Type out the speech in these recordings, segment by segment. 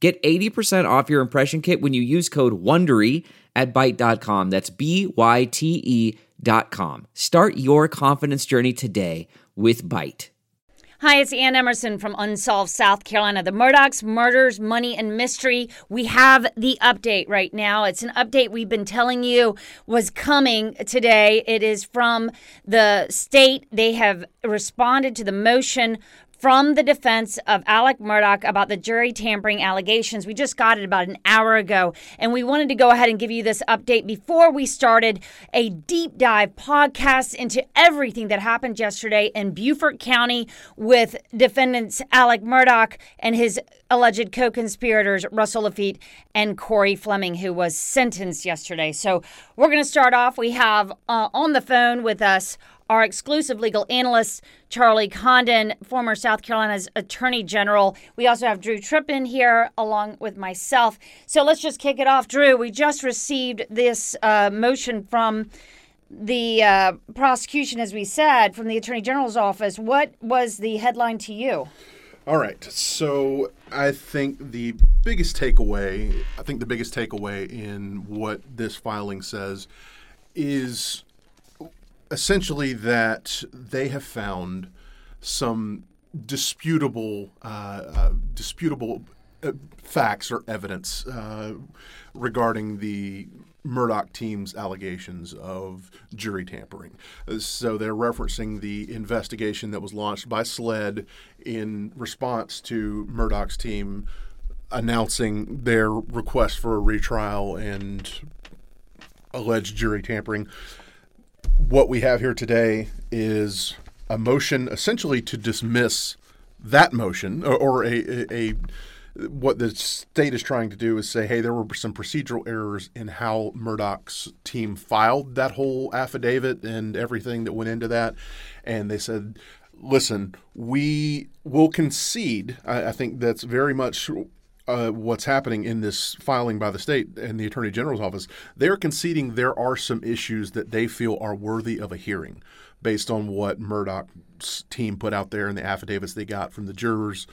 Get 80% off your impression kit when you use code WONDERY at Byte.com. That's B-Y-T-E dot com. Start your confidence journey today with Byte. Hi, it's Ann Emerson from Unsolved South Carolina. The Murdaughs, Murders, Money, and Mystery. We have the update right now. It's an update we've been telling you was coming today. It is from the state. They have responded to the motion from the defense of Alec Murdaugh about the jury tampering allegations. We just got it about an hour ago, and we wanted to go ahead and give you this update before we started a deep dive podcast into everything that happened yesterday in Beaufort County with defendants Alec Murdaugh and his alleged co conspirators, Russell Laffitte and Cory Fleming, who was sentenced yesterday. So we're going to start off. We have uh, on the phone with us our exclusive legal analyst, Charlie Condon, former South Carolina's Attorney General. We also have Drew Tripp in here along with myself. So let's just kick it off. Drew, we just received this uh, motion from the uh, prosecution, as we said, from the Attorney General's office. What was the headline to you? All right. So I think the biggest takeaway, I think the biggest takeaway in what this filing says is essentially that they have found some disputable uh, uh, disputable uh, facts or evidence uh, regarding the Murdaugh team's allegations of jury tampering. So they're referencing the investigation that was launched by SLED in response to Murdaugh's team announcing their request for a retrial and alleged jury tampering what we have here today is a motion essentially to dismiss that motion or, or a, a, a, what the state is trying to do is say, hey, there were some procedural errors in how Murdaugh's team filed that whole affidavit and everything that went into that. And they said, listen, we will concede. I, I think that's very much uh, what's happening in this filing by the state and the attorney general's office, they're conceding there are some issues that they feel are worthy of a hearing based on what Murdaugh's team put out there and the affidavits they got from the jurors.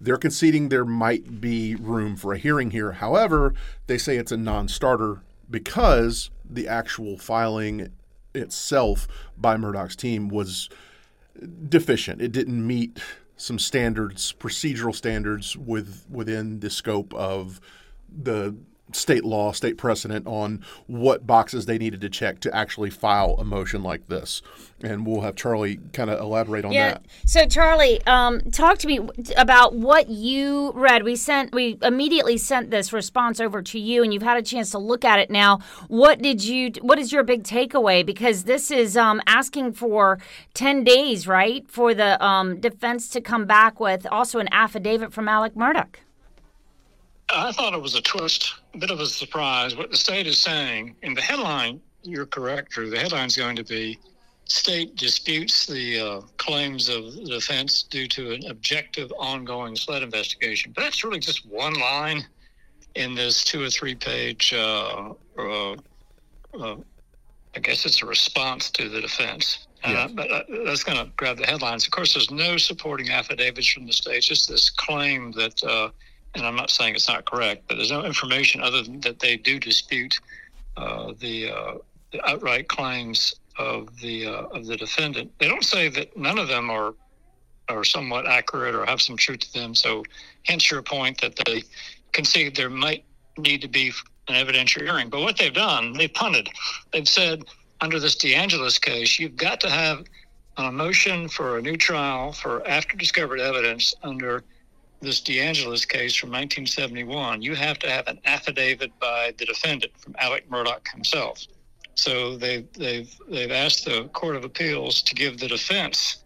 They're conceding there might be room for a hearing here. However, they say it's a non starter because the actual filing itself by Murdaugh's team was deficient. It didn't meet some standards, procedural standards with within the scope of the state law, state precedent on what boxes they needed to check to actually file a motion like this. And we'll have Charlie kind of elaborate on yeah. that. So, Charlie, um, talk to me about what you read. We sent, we immediately sent this response over to you, and you've had a chance to look at it now. What did you? What is your big takeaway? Because this is um, asking for ten days, right, for the um, defense to come back with also an affidavit from Alec Murdaugh. I thought it was a twist, a bit of a surprise. What the state is saying in the headline, you're correct, Drew. The headline is going to be State disputes the uh, claims of the defense due to an objective ongoing SLED investigation. But that's really just one line in this two or three page, uh, uh, uh I guess it's a response to the defense. Uh, but uh, that's going to grab the headlines. Of course, there's no supporting affidavits from the state, just this claim that and I'm not saying it's not correct, but there's no information other than that they do dispute uh, the, uh, the, outright claims of the uh, of the defendant. They don't say that none of them are are somewhat accurate or have some truth to them. So, hence your point that they concede there might need to be an evidentiary hearing. But what they've done, they've punted. They've said under this DeAngelis case, you've got to have a motion for a new trial for after discovered evidence under this DeAngelis case from 1971, you have to have an affidavit by the defendant from Alec Murdaugh himself. So they've, they've, they've asked the Court of Appeals to give the defense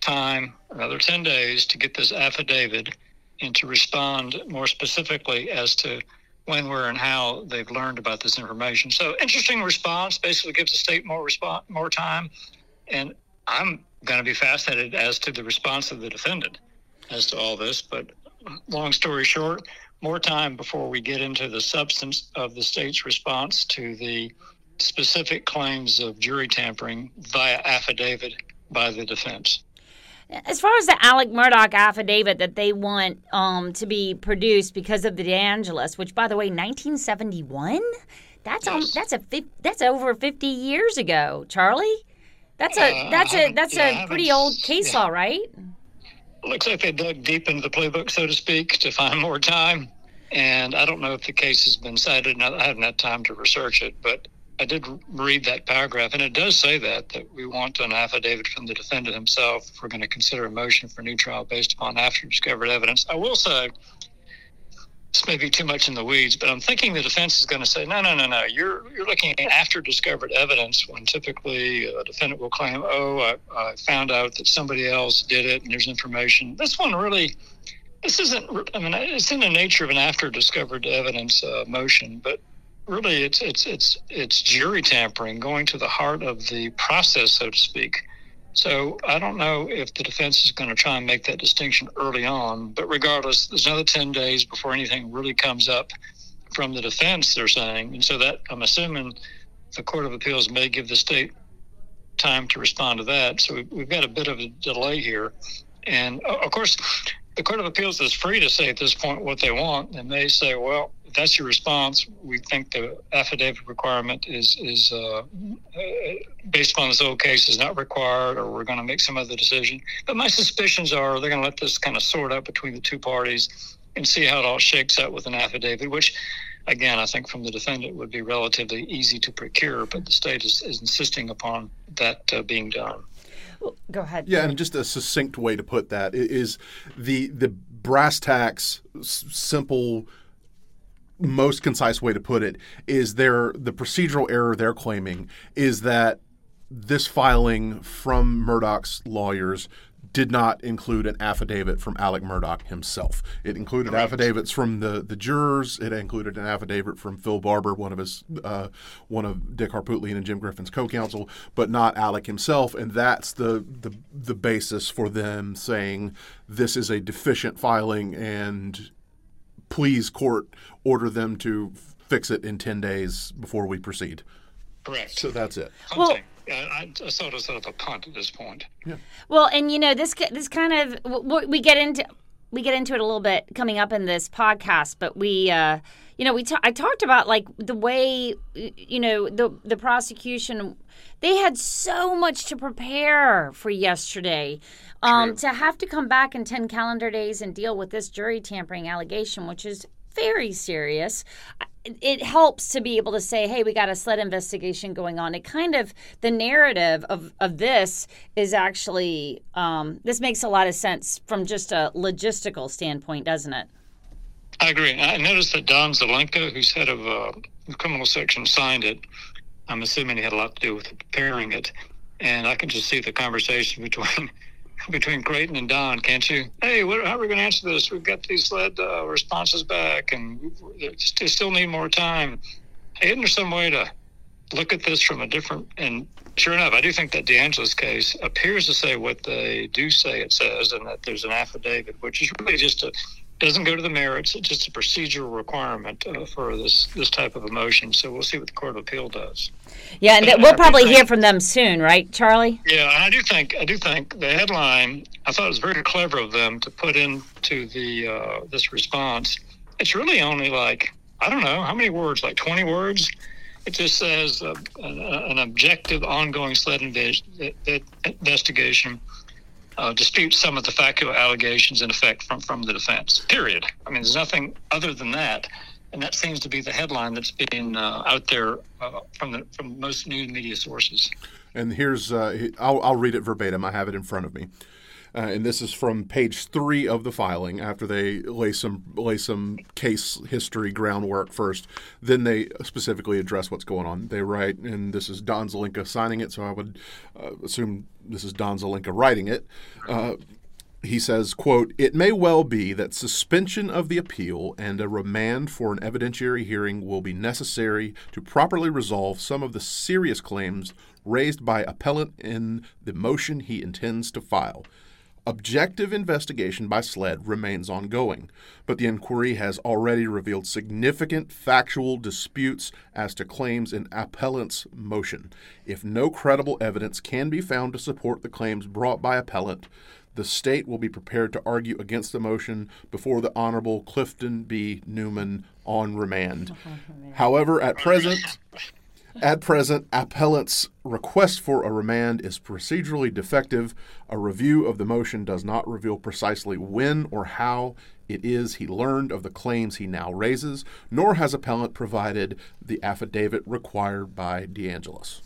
time, another 10 days, to get this affidavit. and to respond more specifically as to when, where, and how they've learned about this information. So, interesting response. Basically, gives the state more response, more time, and I'm going to be fascinated as to the response of the defendant as to all this. But long story short, more time before we get into the substance of the state's response to the specific claims of jury tampering via affidavit by the defense. As far as the Alec Murdaugh affidavit that they want um, to be produced because of the DeAngelis, which, by the way, 1971, that's yes. that's a that's over 50 years ago, Charlie. That's a uh, that's a that's yeah, a pretty old case yeah. law, right? Looks like they dug deep into the playbook, so to speak, to find more time. And I don't know if the case has been cited. I haven't had time to research it, but I did read that paragraph, and it does say that that we want an affidavit from the defendant himself if we're going to consider a motion for new trial based upon after discovered evidence. I will say this may be too much in the weeds, but I'm thinking the defense is going to say, no, no, no, no. You're you're looking at after discovered evidence when typically a defendant will claim, oh, I, I found out that somebody else did it, and there's information. This one really. This isn't. I mean, it's in the nature of an after discovered evidence uh, motion, but really it's it's it's it's jury tampering, going to the heart of the process, so to speak. So I don't know if the defense is going to try and make that distinction early on, but regardless, there's another ten days before anything really comes up from the defense. They're saying, and so that I'm assuming the Court of Appeals may give the state time to respond to that. So we've got a bit of a delay here, and of course, the Court of Appeals is free to say at this point what they want, and they say, well, that's your response, we think the affidavit requirement is is uh, based upon this old case is not required, or we're going to make some other decision. But my suspicions are they're going to let this kind of sort out between the two parties and see how it all shakes out with an affidavit, which again, I think from the defendant would be relatively easy to procure, but the state is, is insisting upon that uh, being done. Well, go ahead. Yeah, and just a succinct way to put that is the the brass tacks, simple, most concise way to put it is there the procedural error they're claiming is that this filing from Murdaugh's lawyers did not include an affidavit from Alec Murdaugh himself. It included affidavits from the, the jurors. It included an affidavit from Phil Barber, one of his uh, one of Dick Harpootlian and Jim Griffin's co-counsel, but not Alec himself. And that's the, the the basis for them saying this is a deficient filing and please court order them to fix it in 10 days before we proceed. Correct. So that's it. Well, I, I sort of sort of a punt at this point. Yeah. Well, and you know this this kind of we get into we get into it a little bit coming up in this podcast, but we. Uh, you know, we t- I talked about like the way you know the the prosecution they had so much to prepare for yesterday. Um, to have to come back in 10 calendar days and deal with this jury tampering allegation, which is very serious. It helps to be able to say, hey, we got a SLED investigation going on. It kind of, the narrative of, of this is actually, um, this makes a lot of sense from just a logistical standpoint, doesn't it? I agree. I noticed that Don Zelenka, who's head of uh, the criminal section, signed it. I'm assuming he had a lot to do with preparing it. And I can just see the conversation between between Creighton and Don, can't you? Hey, what, how are we going to answer this? We've got these SLED uh, responses back, and they still need more time. Hey, isn't there some way to look at this from a different? And sure enough, I do think that DeAngelis case appears to say what they do say it says, and that there's an affidavit, which is really just a doesn't go to the merits. It's just a procedural requirement uh, for this this type of a motion. So we'll see what the Court of Appeal does. Yeah, and we'll probably think, hear from them soon, right, Charlie? Yeah, I do think I do think the headline. I thought it was very clever of them to put into the uh, this response. It's really only like I don't know how many words, like twenty words. It just says uh, an, an, objective, ongoing SLED investigation uh, disputes some of the factual allegations in effect from, from the defense. Period. I mean, there's nothing other than that, and that seems to be the headline that's been uh, out there uh, from the from most news media sources. And here's uh, I'll, I'll read it verbatim. I have it in front of me. Uh, and this is from page three of the filing. After they lay some lay some case history groundwork first, then they specifically address what's going on. They write, and this is Don Zelenka signing it, so I would uh, assume this is Don Zelenka writing it. Uh, he says, quote, It may well be that suspension of the appeal and a remand for an evidentiary hearing will be necessary to properly resolve some of the serious claims raised by appellant in the motion he intends to file. Objective investigation by SLED remains ongoing, but the inquiry has already revealed significant factual disputes as to claims in appellant's motion. If no credible evidence can be found to support the claims brought by appellant, the state will be prepared to argue against the motion before the Honorable Clifton B. Newman on remand. However, at present, at present, appellant's request for a remand is procedurally defective. A review of the motion does not reveal precisely when or how it is he learned of the claims he now raises, nor has appellant provided the affidavit required by DeAngelis.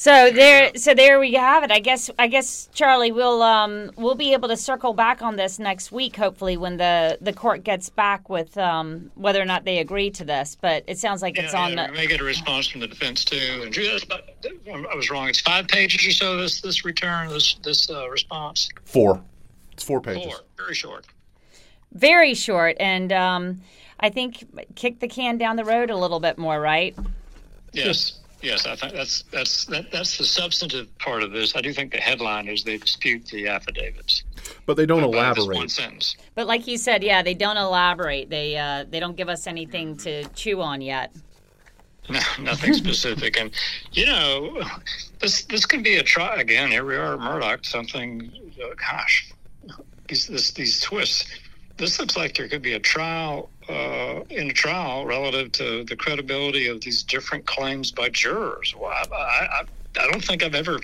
So there, so there we have it. I guess, I guess Charlie, we'll um, we'll be able to circle back on this next week, hopefully, when the, the court gets back with um, whether or not they agree to this. But it sounds like it's on. Yeah, the, we may get a response from the defense too. And I was wrong. It's five pages or so. This this return, this this uh, response. Four. It's four pages. Four. Very short. Very short, and um, I think kick the can down the road a little bit more, right? Yes. Yes, I think that's that's that, that's the substantive part of this. I do think the headline is they dispute the affidavits, but they don't elaborate. one sentence. But like you said, yeah, they don't elaborate. They uh, they don't give us anything to chew on yet. No, nothing specific, and you know, this this can be a try again. Here we are, Murdaugh. Something, uh, gosh, these this, these twists. This looks like there could be a trial uh, in a trial relative to the credibility of these different claims by jurors. Well, I, I, I don't think I've ever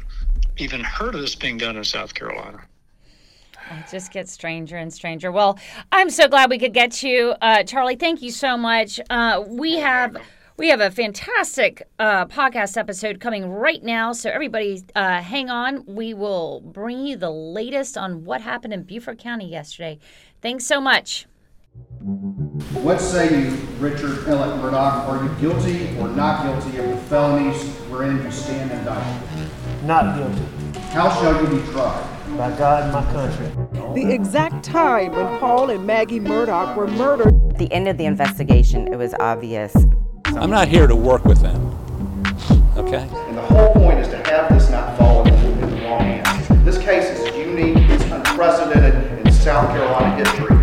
even heard of this being done in South Carolina. It just gets stranger and stranger. Well, I'm so glad we could get you, uh, Charlie. Thank you so much. Uh, we have we have a fantastic uh, podcast episode coming right now, so everybody uh, hang on. We will bring you the latest on what happened in Beaufort County yesterday. Thanks so much. What say you, Richard Ellett Murdaugh? Are you guilty or not guilty of the felonies wherein you stand indicted? Not guilty. How shall you be tried? By God and my country. The exact time when Paul and Maggie Murdaugh were murdered. At the end of the investigation, it was obvious. I'm not here to work with them. Okay? And the whole point is to have this not fall into the wrong hands. This case is unique, it's unprecedented in South Carolina history.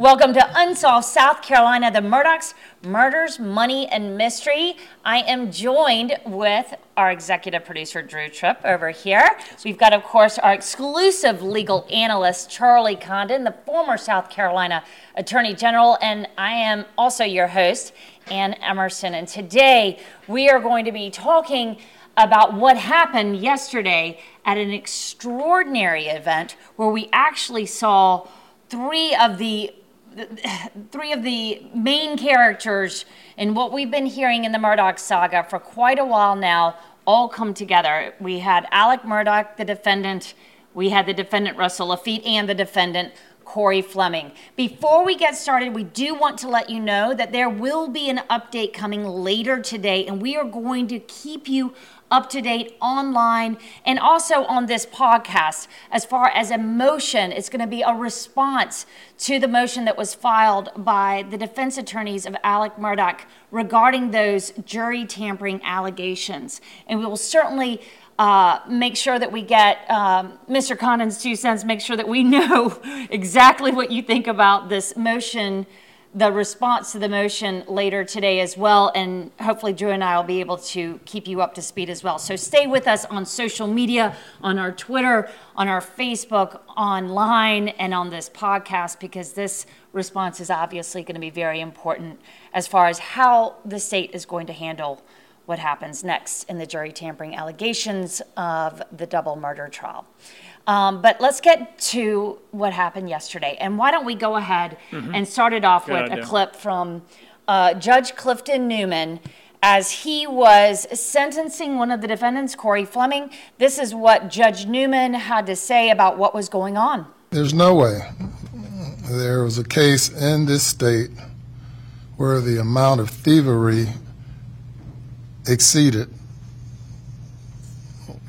Welcome to Unsolved South Carolina, the Murdaughs, Murders, Money, and Mystery. I am joined with our executive producer, Drew Tripp, over here. We've got, of course, our exclusive legal analyst, Charlie Condon, the former South Carolina Attorney General, and I am also your host, Ann Emerson. And today we are going to be talking about what happened yesterday at an extraordinary event where we actually saw three of the three of the main characters in what we've been hearing in the Murdaugh saga for quite a while now all come together. We had Alec Murdaugh, the defendant, we had the defendant Russell Laffitte, and the defendant Cory Fleming. Before we get started, we do want to let you know that there will be an update coming later today, and we are going to keep you up to date online and also on this podcast. As far as a motion, it's going to be a response to the motion that was filed by the defense attorneys of Alec Murdaugh regarding those jury tampering allegations. And we will certainly uh, make sure that we get um, Mr. Condon's two cents, make sure that we know exactly what you think about this motion the response to the motion later today as well. And hopefully, Drew and I will be able to keep you up to speed as well. So stay with us on social media, on our Twitter, on our Facebook, online, and on this podcast because this response is obviously going to be very important as far as how the state is going to handle what happens next in the jury tampering allegations of the double murder trial. Um, but let's get to what happened yesterday. And why don't we go ahead Mm-hmm. and start it off Good with idea. a clip from uh, Judge Clifton Newman as he was sentencing one of the defendants, Cory Fleming. This is what Judge Newman had to say about what was going on. There's no way there was a case in this state where the amount of thievery exceeded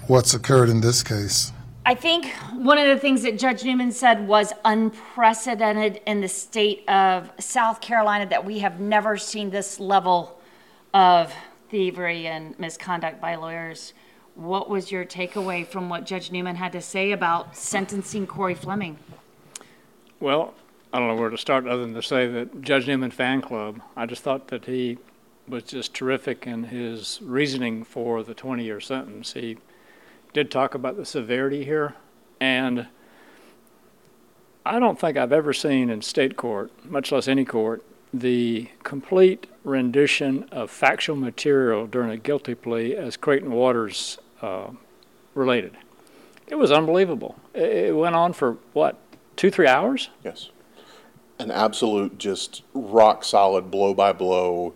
what's occurred in this case. I think one of the things that Judge Newman said was unprecedented in the state of South Carolina that we have never seen this level of thievery and misconduct by lawyers. What was your takeaway from what Judge Newman had to say about sentencing Cory Fleming? Well, I don't know where to start other than to say that Judge Newman fan club, I just thought that he was just terrific in his reasoning for the 20 year sentence. He did talk about the severity here, and I don't think I've ever seen in state court, much less any court, the complete rendition of factual material during a guilty plea as Creighton Waters uh, related. It was unbelievable. It went on for what, two, three hours? Yes. An absolute, just rock solid, blow by blow,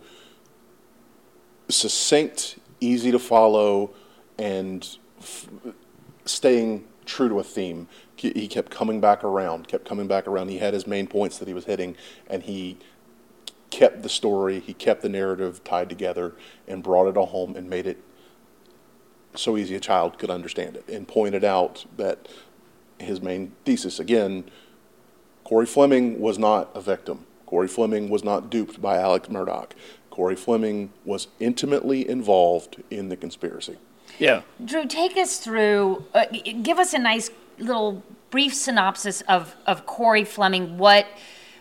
succinct, easy to follow, and f- staying true to a theme. He kept coming back around, kept coming back around. He had his main points that he was hitting, and he kept the story, he kept the narrative tied together, and brought it all home and made it so easy a child could understand it, and pointed out that his main thesis again Cory Fleming was not a victim. Cory Fleming was not duped by Alex Murdaugh. Cory Fleming was intimately involved in the conspiracy. Yeah. Drew, take us through, uh, give us a nice little brief synopsis of, of Cory Fleming, what,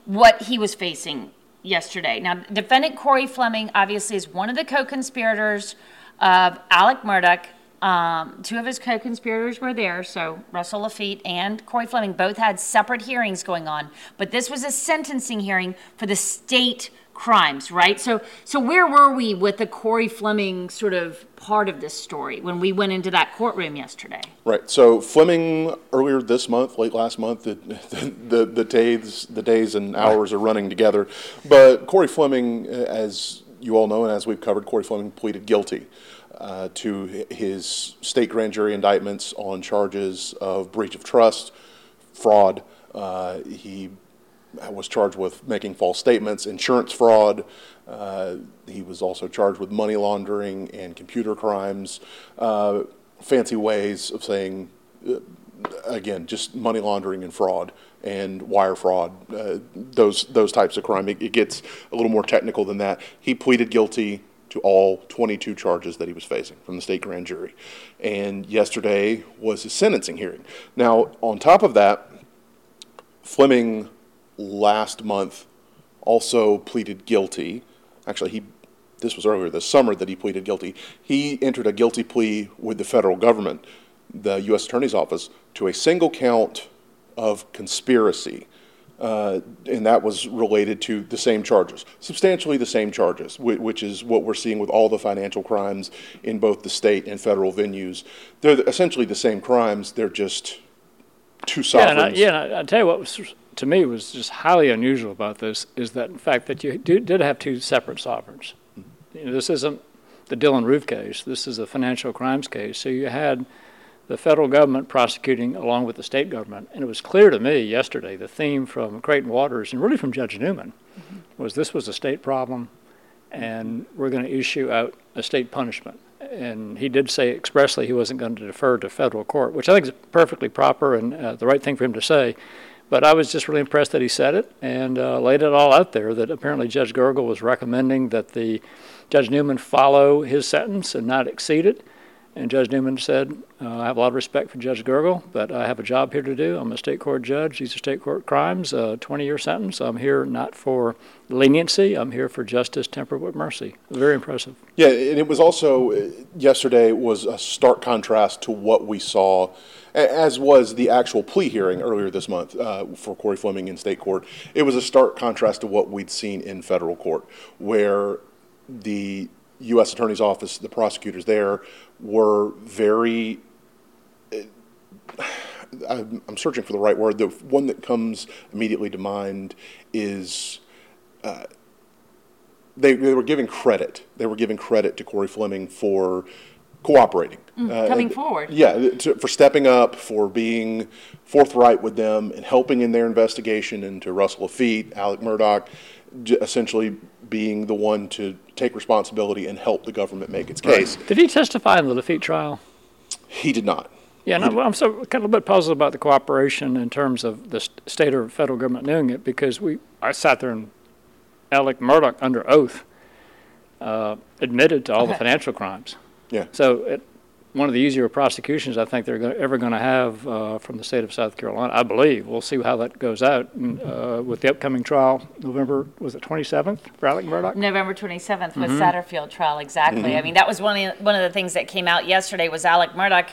what he was facing yesterday. Now, defendant Cory Fleming obviously is one of the co conspirators of Alec Murdaugh. Um, two of his co conspirators were there, so Russell Laffitte and Cory Fleming both had separate hearings going on. But this was a sentencing hearing for the state crimes, right? So, so where were we with the Cory Fleming sort of part of this story when we went into that courtroom yesterday? Right. So Fleming earlier this month, late last month, the the, the days the days and hours are running together. But Cory Fleming, as you all know, and as we've covered, Cory Fleming pleaded guilty. Uh, to his state grand jury indictments on charges of breach of trust, fraud. Uh, he was charged with making false statements, insurance fraud. Uh, he was also charged with money laundering and computer crimes, uh, fancy ways of saying, uh, again, just money laundering and fraud and wire fraud, uh, those those types of crime. It, it gets a little more technical than that. He pleaded guilty to all 22 charges that he was facing from the state grand jury. And yesterday was his sentencing hearing. Now, on top of that, Fleming last month also pleaded guilty. Actually, he this was earlier this summer that he pleaded guilty. He entered a guilty plea with the federal government, the U.S. Attorney's Office, to a single count of conspiracy uh, and that was related to the same charges, substantially the same charges, which is what we're seeing with all the financial crimes in both the state and federal venues. They're essentially the same crimes. They're just two sovereigns. Yeah, and I, yeah, I, I tell you what was to me was just highly unusual about this is that in fact that you do, did have two separate sovereigns. You know, this isn't the Dylann Roof case. This is a financial crimes case. So you had the federal government prosecuting along with the state government. And it was clear to me yesterday, the theme from Creighton Waters and really from Judge Newman mm-hmm. was this was a state problem and we're going to issue out a state punishment. And he did say expressly he wasn't going to defer to federal court, which I think is perfectly proper and uh, the right thing for him to say. But I was just really impressed that he said it and uh, laid it all out there that apparently Judge Gergel was recommending that the Judge Newman follow his sentence and not exceed it. And Judge Newman said, uh, I have a lot of respect for Judge Gergel, but I have a job here to do. I'm a state court judge. These are state court crimes, a 20 year sentence. I'm here not for leniency, I'm here for justice tempered with mercy. Very impressive. Yeah, and it was also, uh, yesterday was a stark contrast to what we saw, as was the actual plea hearing earlier this month uh, for Cory Fleming in state court. It was a stark contrast to what we'd seen in federal court, where the U.S. Attorney's Office, the prosecutors there, were very. I'm searching for the right word. The one that comes immediately to mind is uh, they, they were giving credit. They were giving credit to Cory Fleming for cooperating, mm, uh, coming forward. Yeah, to, for stepping up, for being forthright with them, and helping in their investigation into Russell Laffitte, Alec Murdaugh j- essentially being the one to take responsibility and help the government make its case. Did he testify in the Laffitte trial? He did not. Yeah, no, I'm so kind of a bit puzzled about the cooperation in terms of the state or federal government doing it because we I sat there and Alec Murdaugh under oath uh, admitted to all the financial crimes. Yeah. So it, one of the easier prosecutions I think they're gonna, ever going to have uh, from the state of South Carolina, I believe. We'll see how that goes out and, uh, with the upcoming trial, November was it 27th for Alec Murdaugh? November 27th was Mhm. Satterfield trial, exactly. I Mhm. mean, that was one of, the, one of the things that came out yesterday was Alec Murdaugh.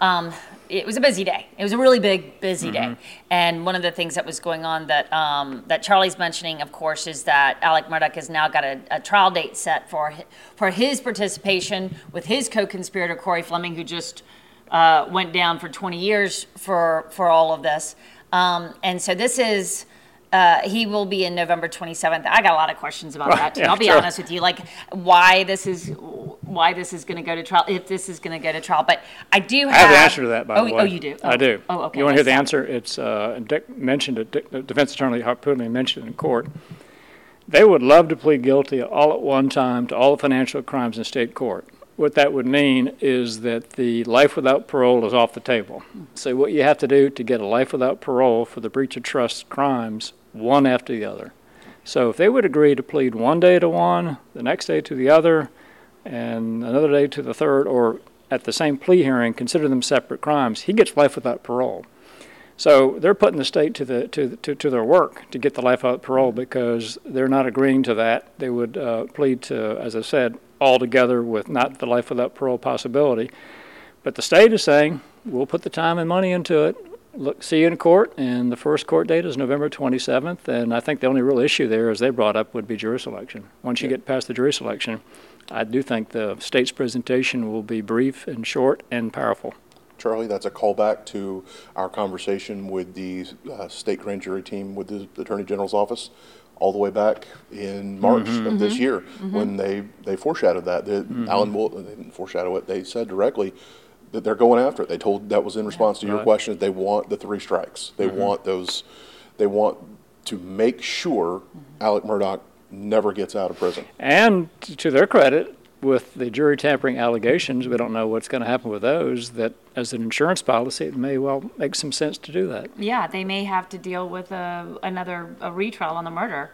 Um, it was a busy day. It was a really big, busy day. Mhm. And one of the things that was going on that um, that Charlie's mentioning, of course, is that Alec Murdaugh has now got a, a trial date set for for his participation with his co-conspirator Cory Fleming, who just uh, went down for 20 years for for all of this. Um, and so this is. Uh, he will be in November 27th. I got a lot of questions about that. Too. Yeah, I'll be sure. honest with you, like why this is why this is going to go to trial, if this is going to go to trial. But I do I have, have the answer to that, by oh, the way. Oh, you do. I do. Oh, okay. You want to hear the answer? It's uh, Dick mentioned it. Dick, the defense attorney Harpootlian mentioned it in court. They would love to plead guilty all at one time to all the financial crimes in state court. What that would mean is that the life without parole is off the table. So what you have to do to get a life without parole for the breach of trust crimes, one after the other. So if they would agree to plead one day to one, the next day to the other, and another day to the third, or at the same plea hearing, consider them separate crimes, he gets life without parole. So they're putting the state to the to, to, to their work to get the life without parole because they're not agreeing to that. They would uh, plead to, as I said, all together with not the life without parole possibility. But the state is saying we'll put the time and money into it. Look, see you in court, and the first court date is November 27th. And I think the only real issue there, as they brought up, would be jury selection. Once you get past the jury selection, I do think the state's presentation will be brief and short and powerful. Charlie, that's a callback to our conversation with the uh, state grand jury team with the Attorney General's office all the way back in March Mhm. of this Mhm. year Mhm. when they, they foreshadowed that. The, Mhm. Alan Wool, they didn't foreshadow it, they said directly that they're going after it. They told, that was in response to your Right. question, they want the three strikes. They Mhm. want those, they want to make sure Alec Murdaugh never gets out of prison. And to their credit, with the jury tampering allegations, we don't know what's going to happen with those, that as an insurance policy, it may well make some sense to do that. Yeah, they may have to deal with a, another a retrial on the murder,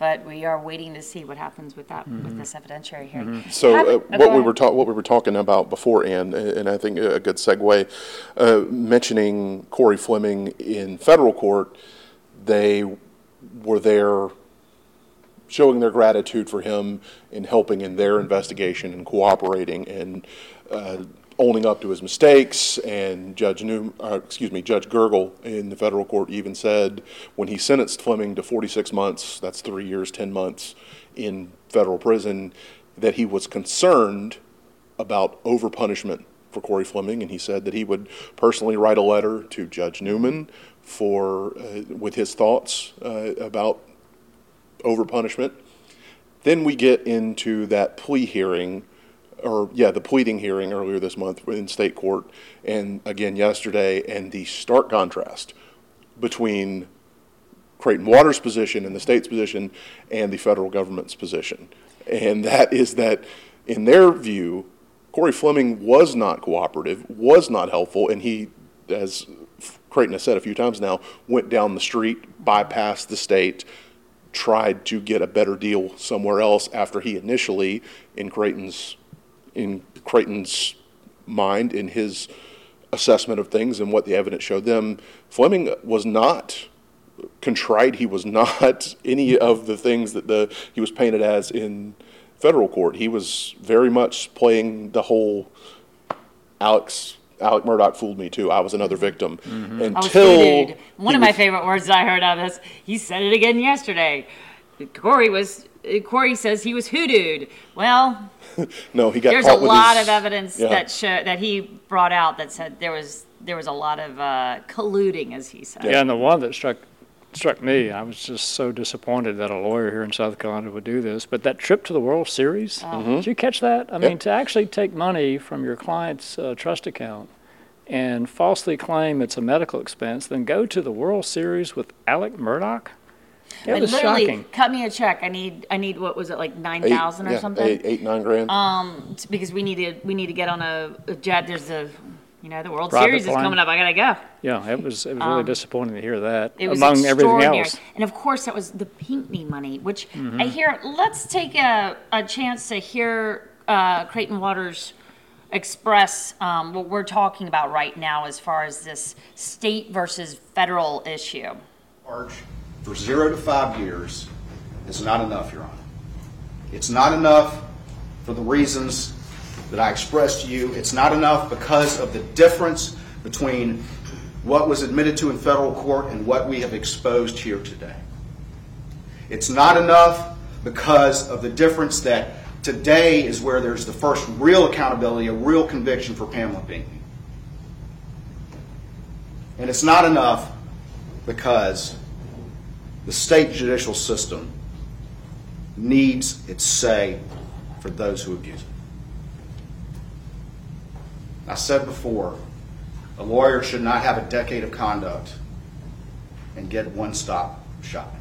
but we are waiting to see what happens with that with Mhm. this evidentiary hearing. So Have- uh, what we were ta- what we were talking about before, Ann, and I think a good segue, uh, mentioning Cory Fleming in federal court, they were there showing their gratitude for him in helping in their investigation and cooperating and uh, owning up to his mistakes. And Judge New, uh, excuse me, Judge Gergel in the federal court even said when he sentenced Fleming to 46 months, that's three years, 10 months in federal prison, that he was concerned about overpunishment for Cory Fleming, and he said that he would personally write a letter to Judge Newman for uh, with his thoughts uh, about overpunishment. Then we get into that plea hearing, or yeah, the pleading hearing earlier this month in state court, and again yesterday, and the stark contrast between Creighton Waters' position and the state's position and the federal government's position. And that is that, in their view, Cory Fleming was not cooperative, was not helpful, and he, as Creighton has said a few times now, went down the street, bypassed the state, tried to get a better deal somewhere else after he initially, in Creighton's, in Creighton's mind, in his assessment of things and what the evidence showed them, Fleming was not contrite. He was not any of the things that the he was painted as in federal court. He was very much playing the whole Alex Alec Murdaugh fooled me too. I was another victim I was until hoodooed. One he of my was- favorite words that I heard out of this. He said it again yesterday. Cory was. Cory says he was hoodooed. Well, no, he got there's a with lot his- of evidence yeah. that show, that he brought out that said there was there was a lot of uh, colluding, as he said. Yeah, and the one that struck struck me, I was just so disappointed that a lawyer here in South Carolina would do this. But that trip to the World Series, Oh. did you catch that? I Yep. mean, to actually take money from your client's uh, trust account and falsely claim it's a medical expense, then go to the World Series with Alec Murdaugh. It But was literally, shocking. cut me a check. I need, I need, what was it, like nine thousand or yeah, something? Eight, eight, nine grand. Um, because we need to, we need to get on a, a jet. There's a, you know, the World Private Series is coming up. I gotta go. Yeah, it was it was really Um, disappointing to hear that. It was among everything extraordinary. else. And of course, that was the Pinckney money, which I Mhm. hear. Let's take a, a chance to hear uh, Creighton Waters express um, what we're talking about right now as far as this state versus federal issue. Arch, for zero to five years is not enough, Your Honor. It's not enough for the reasons that I expressed to you. It's not enough because of the difference between what was admitted to in federal court and what we have exposed here today. It's not enough because of the difference that today is where there's the first real accountability, a real conviction for Pamela Pinckney. And it's not enough because the state judicial system needs its say for those who abuse it. I said before, a lawyer should not have a decade of conduct and get one stop shop.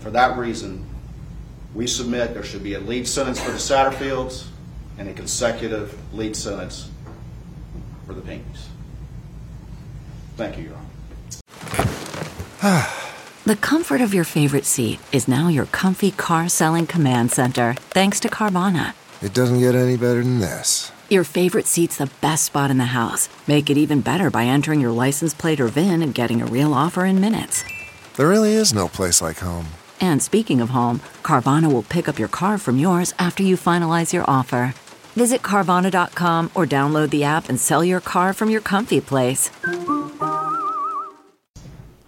For that reason, we submit there should be a lead sentence for the Satterfields and a consecutive lead sentence for the Pinckneys. Thank you, Your Honor. The comfort of your favorite seat is now your comfy car selling command center, thanks to Carvana. It doesn't get any better than this. Your favorite seat's the best spot in the house. Make it even better by entering your license plate or VIN and getting a real offer in minutes. There really is no place like home. And speaking of home, Carvana will pick up your car from yours after you finalize your offer. Visit Carvana.com or download the app and sell your car from your comfy place.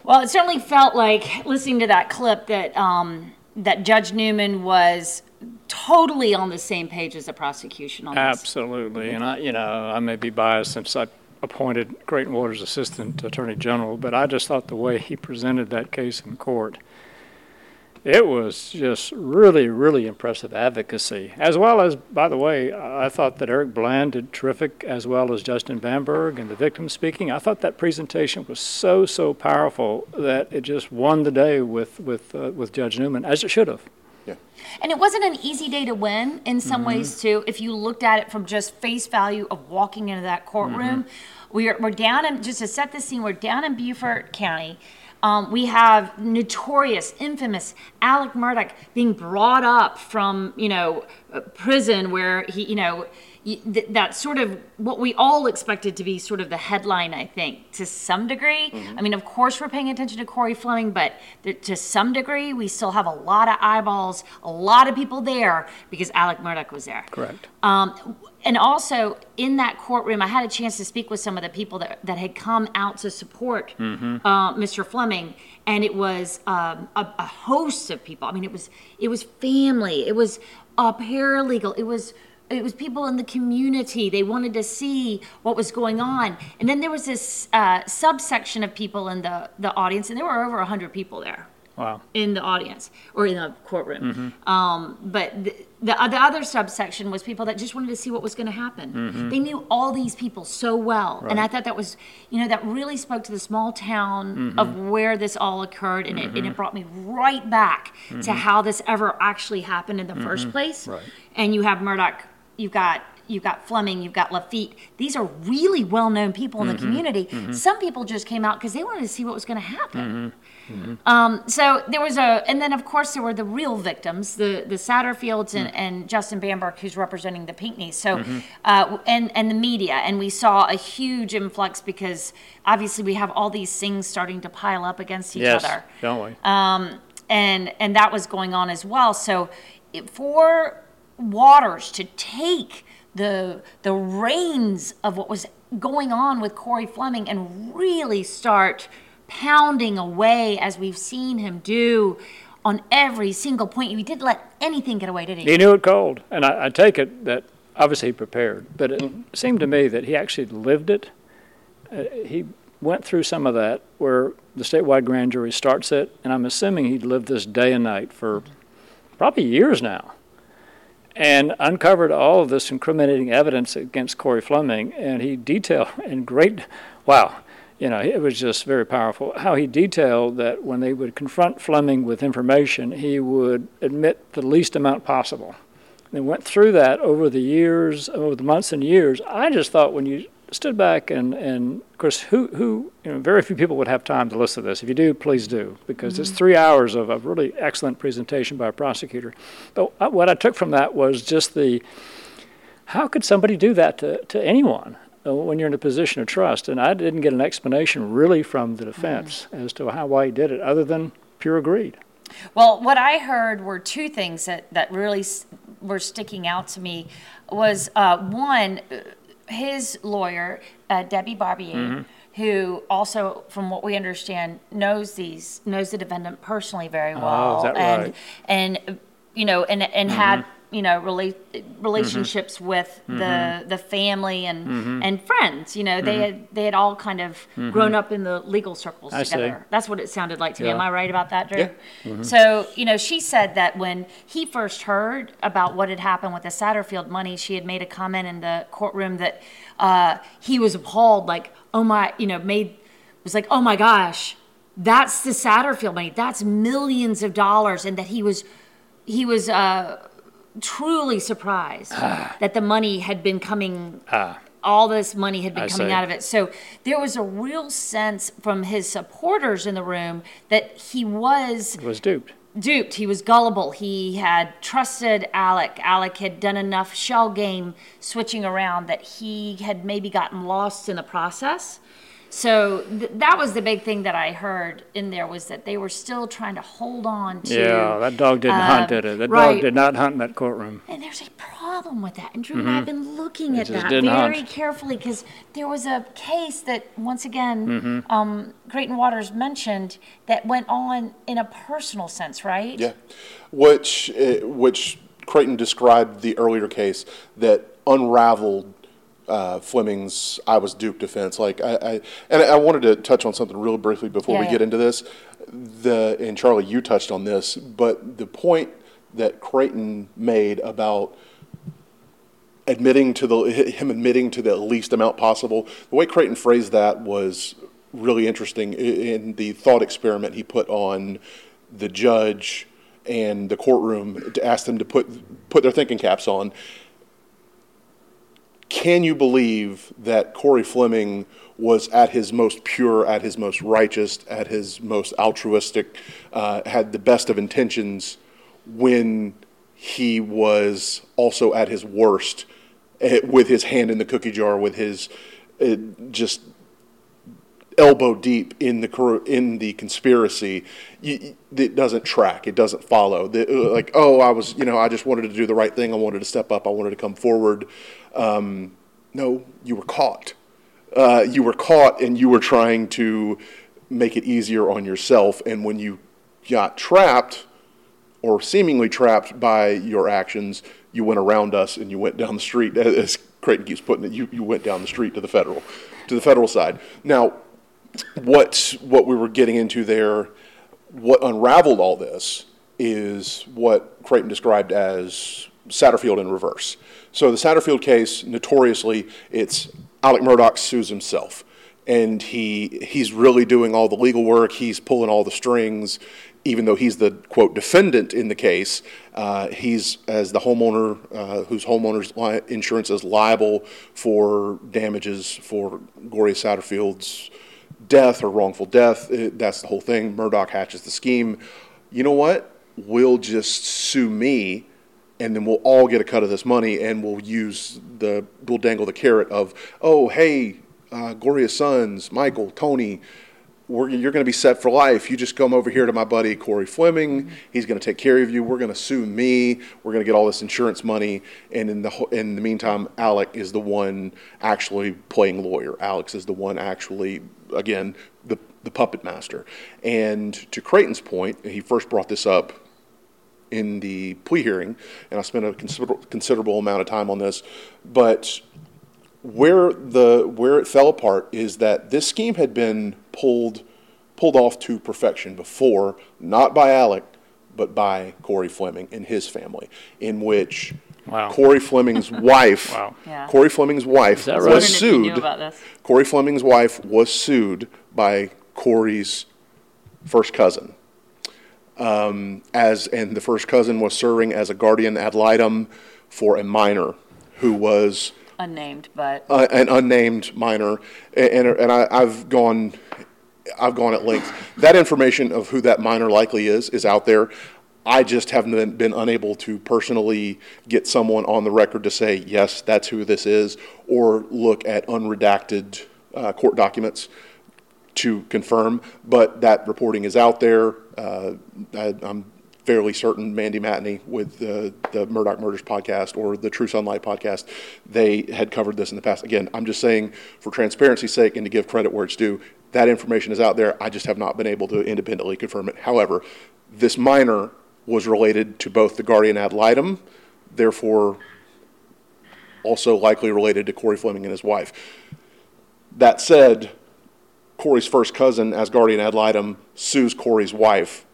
Well, it certainly felt like listening to that clip that um, that Judge Newman was totally on the same page as the prosecution on this. Absolutely, and I, you know, I may be biased since I appointed Creighton Waters Assistant Attorney General, but I just thought the way he presented that case in court, it was just really, really impressive advocacy. As well as, by the way, I thought that Eric Bland did terrific, as well as Justin Bamberg and the victim speaking. I thought that presentation was so, so powerful that it just won the day with with uh, with Judge Newman, as it should have. And it wasn't an easy day to win in some Mhm. ways too. If you looked at it from just face value of walking into that courtroom, we're we're down in just to set the scene. We're down in Beaufort County. Um, we have notorious, infamous Alec Murdaugh being brought up from you know prison where he you know that sort of what we all expected to be sort of the headline. I think to some degree. I mean, of course, we're paying attention to Cory Fleming, but to some degree, we still have a lot of eyeballs, a lot of people there because Alec Murdaugh was there. Correct. Um, and also in that courtroom, I had a chance to speak with some of the people that, that had come out to support Mhm. uh, Mr. Fleming, and it was um, a, a host of people. I mean, it was it was family, it was a paralegal, it was it was people in the community. They wanted to see what was going on, and then there was this uh, subsection of people in the the audience, and there were over hundred people there Wow. in the audience or in the courtroom. Mhm. Um, but the, the the other subsection was people that just wanted to see what was going to happen. Mhm. They knew all these people so well, and I thought that was, you know, that really spoke to the small town Mhm. of where this all occurred, and, it, and it brought me right back to Mhm. how this ever actually happened in the first Mhm. place. Right. And you have Murdaugh, you've got. You've got Fleming, you've got Laffitte. These are really well-known people in the Mhm. community. Mhm. Some people just came out because they wanted to see what was going to happen. Mhm. Um, so there was a, and then of course there were the real victims, the the Satterfields and, and Justin Bamberg, who's representing the Pinckneys. So, Mhm. uh, and and the media, and we saw a huge influx because obviously we have all these things starting to pile up against each yes, other. don't we? Um, and and that was going on as well. So it, for Waters to take the the reins of what was going on with Cory Fleming and really start pounding away as we've seen him do on every single point. He didn't let anything get away, did he? He knew it cold, and I, I take it that obviously he prepared, but it seemed to me that he actually lived it. Uh, he went through some of that where the statewide grand jury starts it, and I'm assuming he lived this day and night for probably years now, and uncovered all of this incriminating evidence against Cory Fleming, and he detailed in great, wow. you know, it was just very powerful. How he detailed that when they would confront Fleming with information, he would admit the least amount possible. They went through that over the years, over the months and years. I just thought when you stood back and, and of course, who, who, you know, very few people would have time to listen to this. If you do, please do, because mm-hmm. it's three hours of a really excellent presentation by a prosecutor. But what I took from that was just the, how could somebody do that to, to anyone? Uh, when you're in a position of trust. And I didn't get an explanation really from the defense mm. as to how why he did it, other than pure greed. Well, what I heard were two things that, that really were sticking out to me. Was uh, one, uh, his lawyer, uh, Debbie Barbier, mm-hmm. who also, from what we understand, knows these knows the defendant personally very oh, well, oh, and right? and you know, and and mm-hmm. had you know rela- relationships mm-hmm. with the mm-hmm. the family and mm-hmm. and friends you know they mm-hmm. had they had all kind of mm-hmm. grown up in the legal circles I together see. that's what it sounded like to yeah. me am i right about that drew yeah. Mm-hmm. so you know she said that when he first heard about what had happened with the satterfield money she had made a comment in the courtroom that uh, he was appalled like oh my you know made was like oh my gosh that's the satterfield money that's millions of dollars and that he was he was uh, truly surprised ah. that the money had been coming. Ah. All this money had been I coming see. out of it. So there was a real sense from his supporters in the room that he was was duped. Duped. He was gullible. He had trusted Alec. Alec had done enough shell game switching around that he had maybe gotten lost in the process. So th- that was the big thing that I heard in there was that they were still trying to hold on to. Yeah, that dog didn't um, hunt, did it? That right. dog did not hunt in that courtroom. And there's a problem with that. And Drew Mhm. and I have been looking It at that very hunt. carefully because there was a case that, once again, Mhm. um, Creighton Waters mentioned that went on in a personal sense, right? Yeah, which uh, which Creighton described the earlier case that unraveled uh, Fleming's "I was duped" defense. Like I, I and I wanted to touch on something real briefly before we Yeah. get into this. The and Charlie, you touched on this, but the point that Creighton made about admitting to the him admitting to the least amount possible. The way Creighton phrased that was really interesting in the thought experiment he put on the judge and the courtroom to ask them to put put their thinking caps on. Can you believe that Cory Fleming was at his most pure, at his most righteous, at his most altruistic, uh, had the best of intentions when he was also at his worst, eh, with his hand in the cookie jar, with his uh, just elbow deep in the in the conspiracy, it doesn't track. It doesn't follow. The, like, oh, I was, you know, I just wanted to do the right thing. I wanted to step up. I wanted to come forward. Um, no, you were caught. Uh, you were caught, and you were trying to make it easier on yourself. And when you got trapped, or seemingly trapped by your actions, you went around us and you went down the street. As Creighton keeps putting it, you, you went down the street to the federal, to the federal side. Now, what what we were getting into there, what unraveled all this is what Creighton described as Satterfield in reverse. So the Satterfield case, notoriously, it's Alec Murdaugh sues himself, and he he's really doing all the legal work. He's pulling all the strings, even though he's the quote defendant in the case. Uh, he's as the homeowner uh, whose homeowner's li- insurance is liable for damages for Gloria Satterfield's death or wrongful death. It- that's the whole thing. Murdaugh hatches the scheme. You know what? We'll just sue me, and then we'll all get a cut of this money, and we'll use the we'll dangle the carrot of, oh hey, uh, Gloria's sons, Michael, Tony. You're going to be set for life. You just come over here to my buddy Cory Fleming. He's going to take care of you. We're going to sue me. We're going to get all this insurance money. And in the in the meantime, Alec is the one actually playing lawyer. Alex is the one actually, again, the the puppet master. And to Creighton's point, he first brought this up in the plea hearing, and I spent a consider- considerable amount of time on this. But where the where it fell apart is that this scheme had been pulled pulled off to perfection before, not by Alec, but by Cory Fleming and his family, in which Wow. Cory Fleming's wife. Wow. Yeah. Cory Fleming's wife that was right? Wondering if you knew sued. Cory Fleming's wife was sued by Cory's first cousin. Um, as and the first cousin was serving as a guardian ad litem for a minor who was Unnamed, but uh, an unnamed minor, and, and, and I, I've gone, I've gone at length. That information of who that minor likely is is out there. I just haven't been, been unable to personally get someone on the record to say yes, that's who this is, or look at unredacted uh, court documents to confirm. But that reporting is out there. Uh, I, I'm fairly certain Mandy Matney with the, the Murdaugh Murders podcast or the True Sunlight podcast, they had covered this in the past. Again, I'm just saying for transparency's sake and to give credit where it's due, that information is out there. I just have not been able to independently confirm it. However, this minor was related to both the guardian ad litem, therefore also likely related to Cory Fleming and his wife. That said, Cory's first cousin, as guardian ad litem, sues Cory's wife.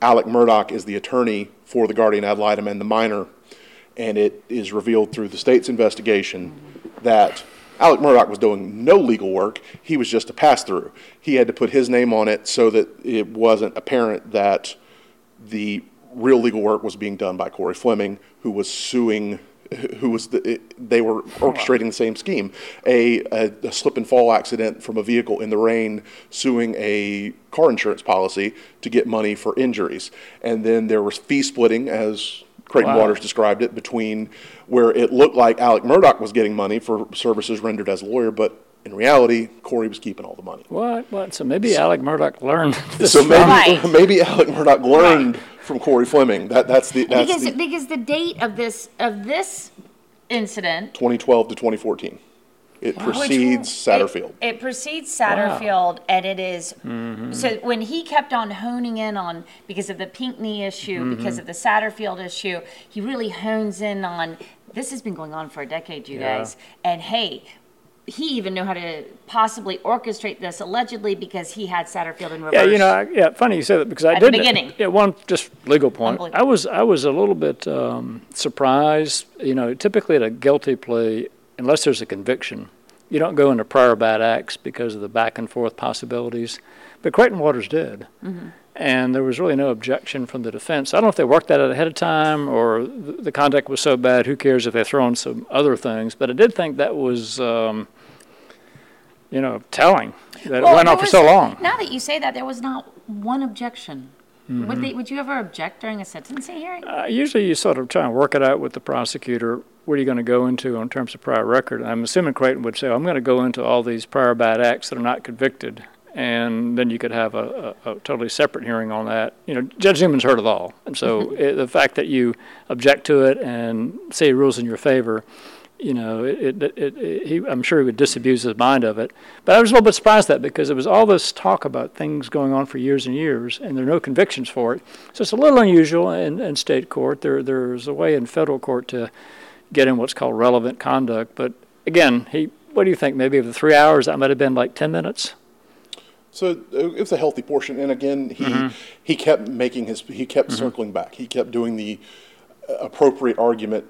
Alec Murdaugh is the attorney for the guardian ad litem and the minor, and it is revealed through the state's investigation that Alec Murdaugh was doing no legal work. He was just a pass through. He had to put his name on it so that it wasn't apparent that the real legal work was being done by Cory Fleming, who was suing, who was the, it, they were orchestrating the same scheme. A, a, a slip and fall accident from a vehicle in the rain, suing a car insurance policy to get money for injuries, and then there was fee splitting as. Creighton Wow. Waters described it between where it looked like Alec Murdaugh was getting money for services rendered as a lawyer, but in reality, Cory was keeping all the money. What? What? So maybe Alec Murdaugh learned this So from- maybe Right. maybe Alec Murdaugh learned from Cory Fleming. That that's the that's because the because the date of this of this incident 2012 to 2014. It precedes Satterfield. It, it precedes Satterfield, and it is- mm-hmm. so when he kept on honing in on because of the Pinckney issue, mm-hmm. because of the Satterfield issue, he really hones in on this has been going on for a decade, you Yeah. guys, and hey. He even knew how to possibly orchestrate this allegedly because he had Satterfield in reverse. Yeah, you know, I, yeah. Funny you say that because I At the did. beginning. Yeah, one just legal point. I was I was a little bit um, surprised. You know, typically at a guilty plea, unless there's a conviction, you don't go into prior bad acts because of the back and forth possibilities. But Creighton Waters did, and there was really no objection from the defense. I don't know if they worked that out ahead of time or the, the conduct was so bad. Who cares if they throw in some other things? But I did think that was. Um, you know, telling that Well, it went on for was- so long. Now that you say that, there was not one objection. Mm-hmm. Would they? Would you ever object during a sentencing hearing? Uh, usually, you sort of try and work it out with the prosecutor. What are you going to go into in terms of prior record? I'm assuming Creighton would say, "I'm going to go into all these prior bad acts that are not convicted," and then you could have a, a, a totally separate hearing on that. You know, Judge Newman's heard it all, and so it, the fact that you object to it and say rules in your favor, you know, it, it, it, it, he, I'm sure he would disabuse his mind of it. But I was a little bit surprised at that because there was all this talk about things going on for years and years, and there are no convictions for it. So it's a little unusual in, in state court. There, there's a way in federal court to get in what's called relevant conduct. But again, he, what do you think? Maybe of the three hours, that might have been like 10 minutes? So uh, it was a healthy portion, and again, he Mm-hmm. he kept making his he kept circling back. He kept doing the uh, appropriate argument,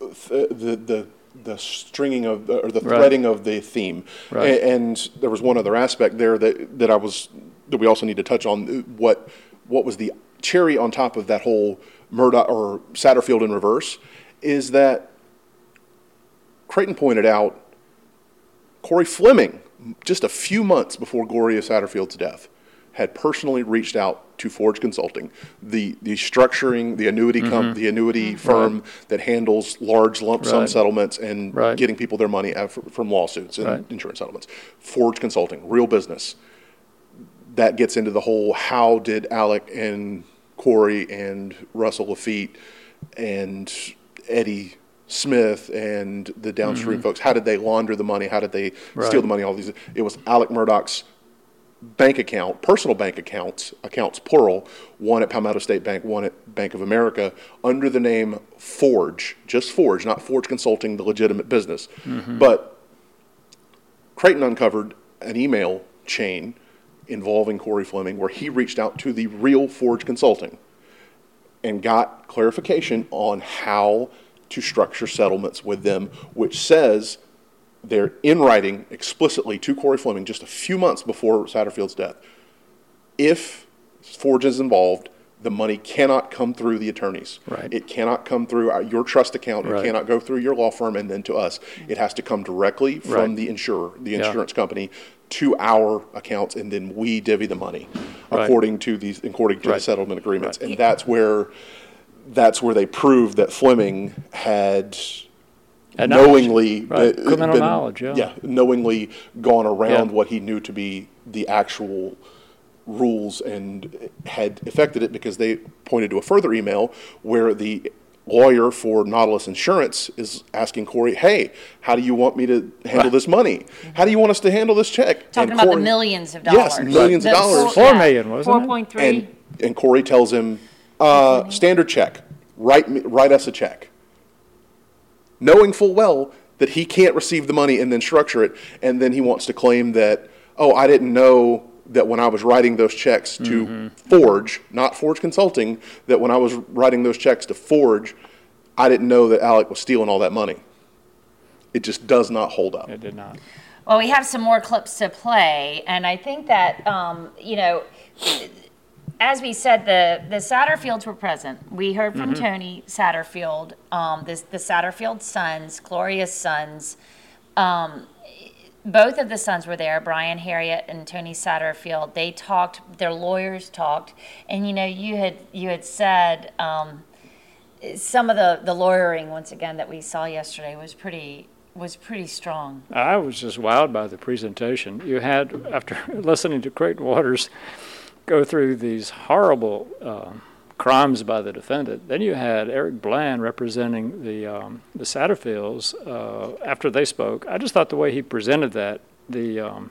uh, the the the stringing of the, or the Right. threading of the theme. Right. A- And, there was one other aspect there that that I was that we also need to touch on. What what was the cherry on top of that whole Murdaugh or Satterfield in reverse is that Creighton pointed out Cory Fleming, just a few months before Gloria Satterfield's death, had personally reached out to Forge Consulting, the, the structuring, the annuity mm-hmm. com- the annuity mm-hmm. firm that handles large lump sum Right. settlements and Right. getting people their money from lawsuits and Right. insurance settlements. Forge Consulting, real business. That gets into the whole how did Alec and Cory and Russell Laffitte and Eddie Smith and the downstream mm-hmm. folks, how did they launder the money? How did they Right. steal the money? All these. It was Alec Murdaugh's bank account, personal bank accounts, accounts plural, one at Palmetto State Bank, one at Bank of America, under the name Forge, just Forge, not Forge Consulting, the legitimate business. Mm-hmm. But Creighton uncovered an email chain involving Cory Fleming where he reached out to the real Forge Consulting and got clarification on how to structure settlements with them, which says they're in writing explicitly to Cory Fleming just a few months before Satterfield's death. If Forge is involved, the money cannot come through the attorneys. Right. It cannot come through our- your trust account. Right. It cannot go through your law firm and then to us. It has to come directly from Right. the insurer, the Yeah. insurance company, to our accounts, and then we divvy the money according to these according to the settlement agreements. And that's where that's where they proved that Fleming had Had knowledge. knowingly Right. uh, Criminal been- knowledge, yeah. knowingly gone around Yeah. what he knew to be the actual rules and had affected it because they pointed to a further email where the lawyer for Nautilus Insurance is asking Cory, "Hey, how do you want me to handle this money? How do you want us to handle this check?" Talking And about the millions of dollars. Yes, dollars. millions of The dollars. Four million, wasn't it? Four point three. And and Cory tells him, uh, "Standard check. Write me, write us a check." Knowing full well that he can't receive the money and then structure it, and then he wants to claim that, "Oh, I didn't know." That when I was writing those checks to Mm-hmm. Forge, not Forge Consulting, that when I was writing those checks to Forge, I didn't know that Alec was stealing all that money. It just does not hold up. It did not. Well, we have some more clips to play, and I think that um, you know, as we said, the the Satterfields were present. We heard from Mhm. Tony Satterfield, um, this the Satterfield sons, Gloria's sons. Um, both of the sons were there, Brian Harriott and Tony Satterfield. They talked, their lawyers talked, and you know, you had you had said um, some of the the lawyering once again that we saw yesterday was pretty was pretty strong. I was just wowed by the presentation. You had, after listening to Creighton Waters go through these horrible uh, crimes by the defendant, then you had Eric Bland representing the um, the Satterfields uh, after they spoke. I just thought the way he presented that, the um,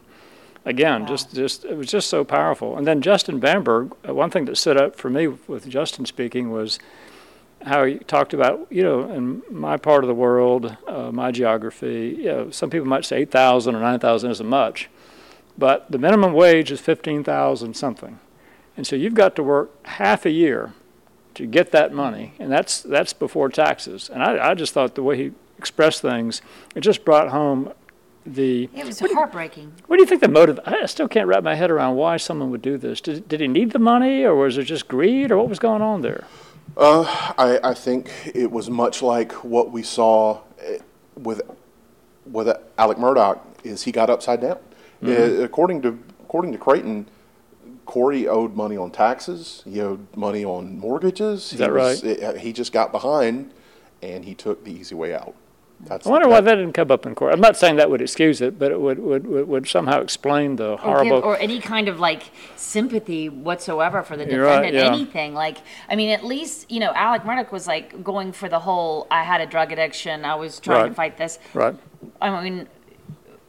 again, just just it was just so powerful. And then Justin Bamberg, uh, one thing that stood out for me with Justin speaking was how he talked about, you know, in my part of the world, uh, my geography, you know, some people might say 8,000 or 9,000 isn't much, but the minimum wage is 15,000 something. And so you've got to work half a year to get that money, and that's that's before taxes. And I, I just thought the way he expressed things, it just brought home the. It was heartbreaking. What do you think the motive? I still can't wrap my head around why someone would do this. Did, did he need the money, or was it just greed, or what was going on there? Uh, I, I think it was much like what we saw eh, with with Alec Murdaugh. Is he got upside down? Mhm. Uh, according to according to Creighton, Cory owed money on taxes. He owed money on mortgages. Is that he was- right? eh, he just got behind, and he took the easy way out. That's I wonder why that didn't come up in court. I'm not saying that would excuse it, but it would, would, would, would somehow explain the or, horrible. give, or any kind of like sympathy whatsoever for the You're right, defendant yeah. anything like i mean at least you know alec murdaugh was like going for the whole i had a drug addiction i was trying to fight this Right. i mean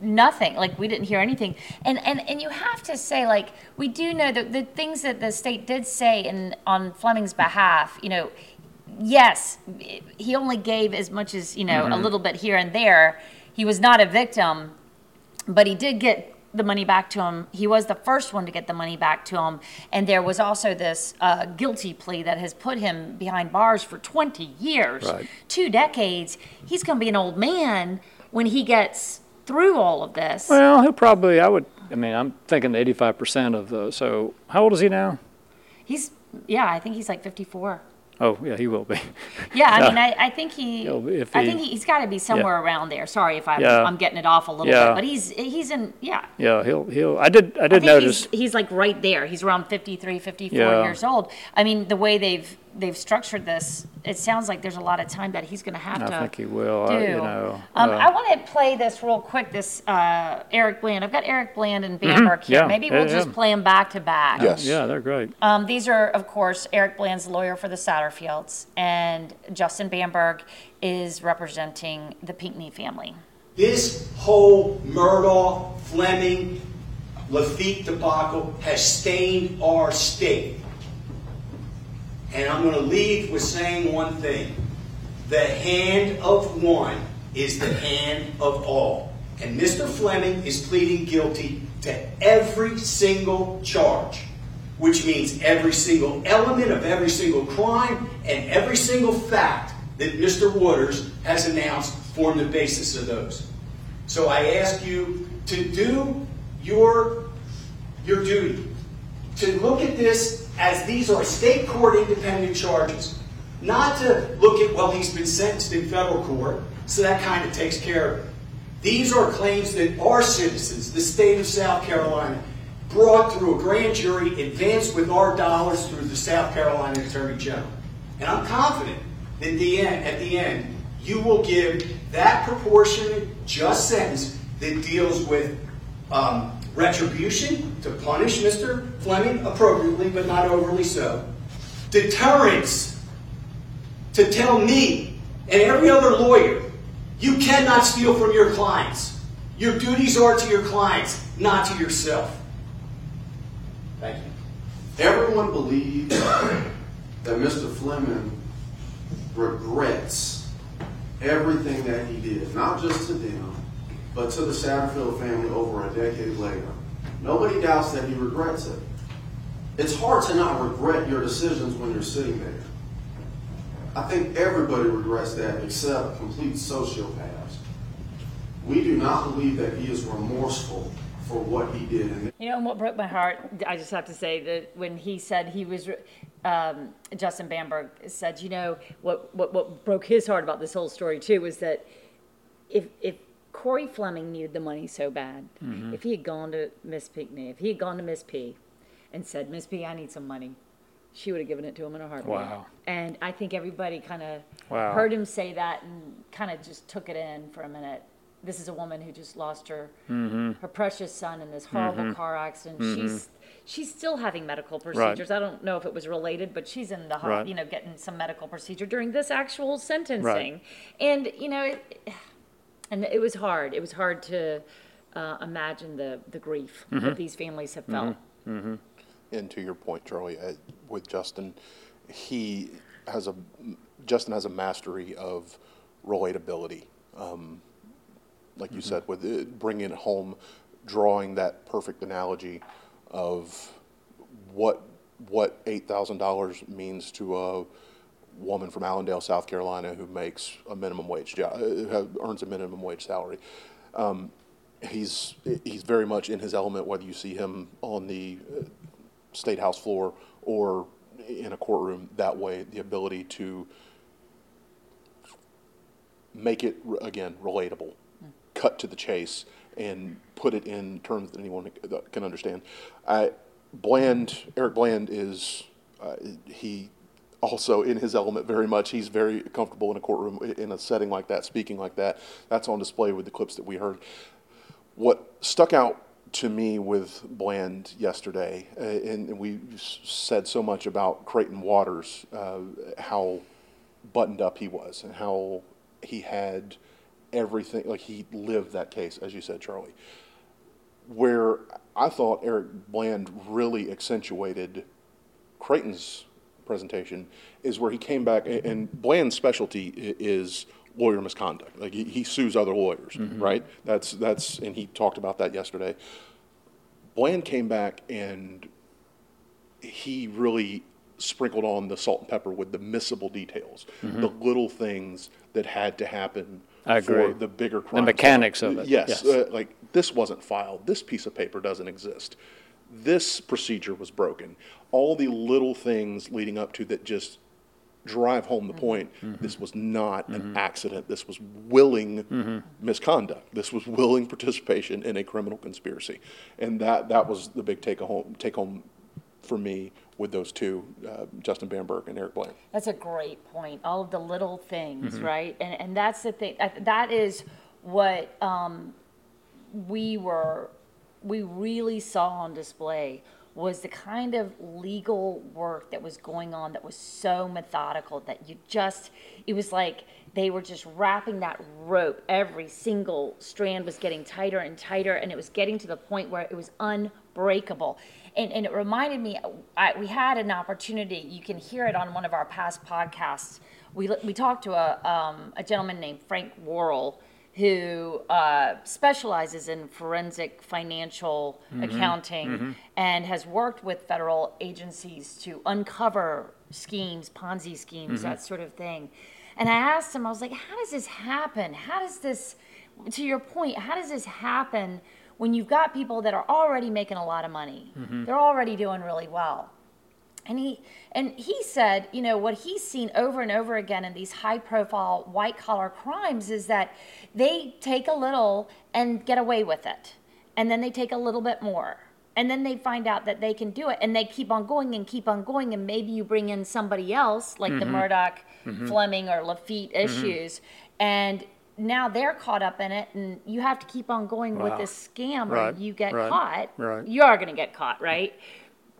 nothing like we didn't hear anything and and and you have to say like we do know that the things that the state did say in on fleming's behalf you know yes he only gave as much as you know a Mhm. little bit here and there he was not a victim but he did get the money back to him. He was the first one to get the money back to him. And there was also this uh, guilty plea that has put him behind bars for 20 years, Right. two decades. He's going to be an old man when he gets through all of this. Well, he'll probably, I would, I mean, I'm thinking 85% of the, so how old is he now? He's, yeah, I think he's like 54. Oh, yeah, he will be. Yeah, I mean, I, I think he, if I he- think he, he's got to be somewhere around there. Sorry if I'm, Yeah. I'm getting it off a little Yeah. bit, but he's, he's in, yeah. Yeah, he'll, he'll, I did, I I did think notice. he's, he's like right there. He's around 53, 54 Yeah. years old. I mean, the way they've they've structured this, it sounds like there's a lot of time that he's going to have to. I think he will, Do. uh, you know. um, uh, I want to play this real quick. This uh, Eric Bland. I've got Eric Bland and Mhm. Bamberg here. Yeah. Maybe we'll yeah. just play them back to back. Yes. Yeah, they're great. Um, these are, of course, Eric Bland's lawyer for the Satterfields, and Justin Bamberg is representing the Pinckney family. This whole Murdaugh, Fleming, Laffitte debacle has stained our state. And I'm going to leave with saying one thing. The hand of one is the hand of all. And Mr. Fleming is pleading guilty to every single charge, which means every single element of every single crime and every single fact that Mr. Waters has announced form the basis of those. So I ask you to do your, your duty, to look at this as these are state court independent charges, not to look at, well, he's been sentenced in federal court, so that kind of takes care of it. These are claims that our citizens, the state of South Carolina, brought through a grand jury, advanced with our dollars through the South Carolina Attorney General. And I'm confident that the end, at the end, you will give that proportionate, just sentence that deals with um, retribution to punish Mr. Fleming appropriately, but not overly so. Deterrence to tell me and every other lawyer you cannot steal from your clients. Your duties are to your clients, not to yourself. Thank you. Everyone believes that Mr. Fleming regrets everything that he did, not just to them, but to the Satterfield family over a decade later. Nobody doubts that he regrets it. It's hard to not regret your decisions when you're sitting there. I think everybody regrets that except complete sociopaths. We do not believe that he is remorseful for what he did. You know what broke my heart? I just have to say that when he said he was, um, Justin Bamberg said, you know, what, what, what broke his heart about this whole story too was that if, if Cory Fleming needed the money so bad, Mhm. if he had gone to Miss Pinckney, if he had gone to Miss P and said, Miss P, I need some money, she would have given it to him in a heartbeat. Wow. And I think everybody kind of Wow. heard him say that and kind of just took it in for a minute. This is a woman who just lost her Mhm. her precious son in this horrible Mhm. car accident. Mhm. She's she's still having medical Right. procedures. I don't know if it was related, but she's in the Right. you know getting some medical procedure during this actual sentencing. And you know, it, and it was hard. It was hard to uh, imagine the the grief Mhm. that these families have felt. Mm-hmm. And to your point, Charlie, uh, with Justin, he has a Justin has a mastery of relatability. Um, like you said, with it, bringing it home, drawing that perfect analogy of what what eight thousand dollars means to a woman from Allendale, South Carolina, who makes a minimum wage job, earns a minimum wage salary. Um, he's he's very much in his element, whether you see him on the uh, state house floor or in a courtroom. That way, the ability to make it again relatable, cut to the chase, and put it in terms that anyone can understand. I, Bland, Eric Bland is uh, he also in his element very much. He's very comfortable in a courtroom in a setting like that, speaking like that. That's on display with the clips that we heard. What stuck out to me with Bland yesterday, uh, and, and we said so much about Creighton Waters, uh, how buttoned up he was, and how he had everything, like he lived that case, as you said, Charlie. Where I thought Eric Bland really accentuated Creighton's presentation is where he came back, and, and Bland's specialty is lawyer misconduct. Like he, he sues other lawyers, Mhm. right? That's that's, and he talked about that yesterday. Bland came back and he really sprinkled on the salt and pepper with the missable details, Mhm. the little things that had to happen I agree. for the bigger crime. The mechanics of it, Yes, yes. Uh, like this wasn't filed. This piece of paper doesn't exist. This procedure was broken. All the little things leading up to that just drive home the point. This was not an accident. This was willing misconduct. This was willing participation in a criminal conspiracy, and that that was the big take home take home for me with those two, uh, Justin Bamberg and Eric Bland. That's a great point. All of the little things, Mhm. right? And and that's the thing. that- That is what um, we were, we really saw on display was the kind of legal work that was going on that was so methodical that you just, it was like they were just wrapping that rope. Every single strand was getting tighter and tighter, and it was getting to the point where it was unbreakable. And, and it reminded me, I, we had an opportunity, you can hear it on one of our past podcasts. We, we talked to a, um, a gentleman named Frank Worrell who uh, specializes in forensic financial Mhm. accounting Mhm. and has worked with federal agencies to uncover schemes, Ponzi schemes, Mhm. that sort of thing. And I asked him, I was like, how does this happen? How does this, to your point, how does this happen when you've got people that are already making a lot of money? Mhm. They're already doing really well. And he and he said, you know, what he's seen over and over again in these high profile white collar crimes is that they take a little and get away with it. And then they take a little bit more. And then they find out that they can do it and they keep on going and keep on going and maybe you bring in somebody else like the Mhm. Murdaugh, Mhm. Fleming or Laffitte Mhm. issues and now they're caught up in it and you have to keep on going with Wow. this scam or Right, you get right, caught. right. You are going to get caught, right?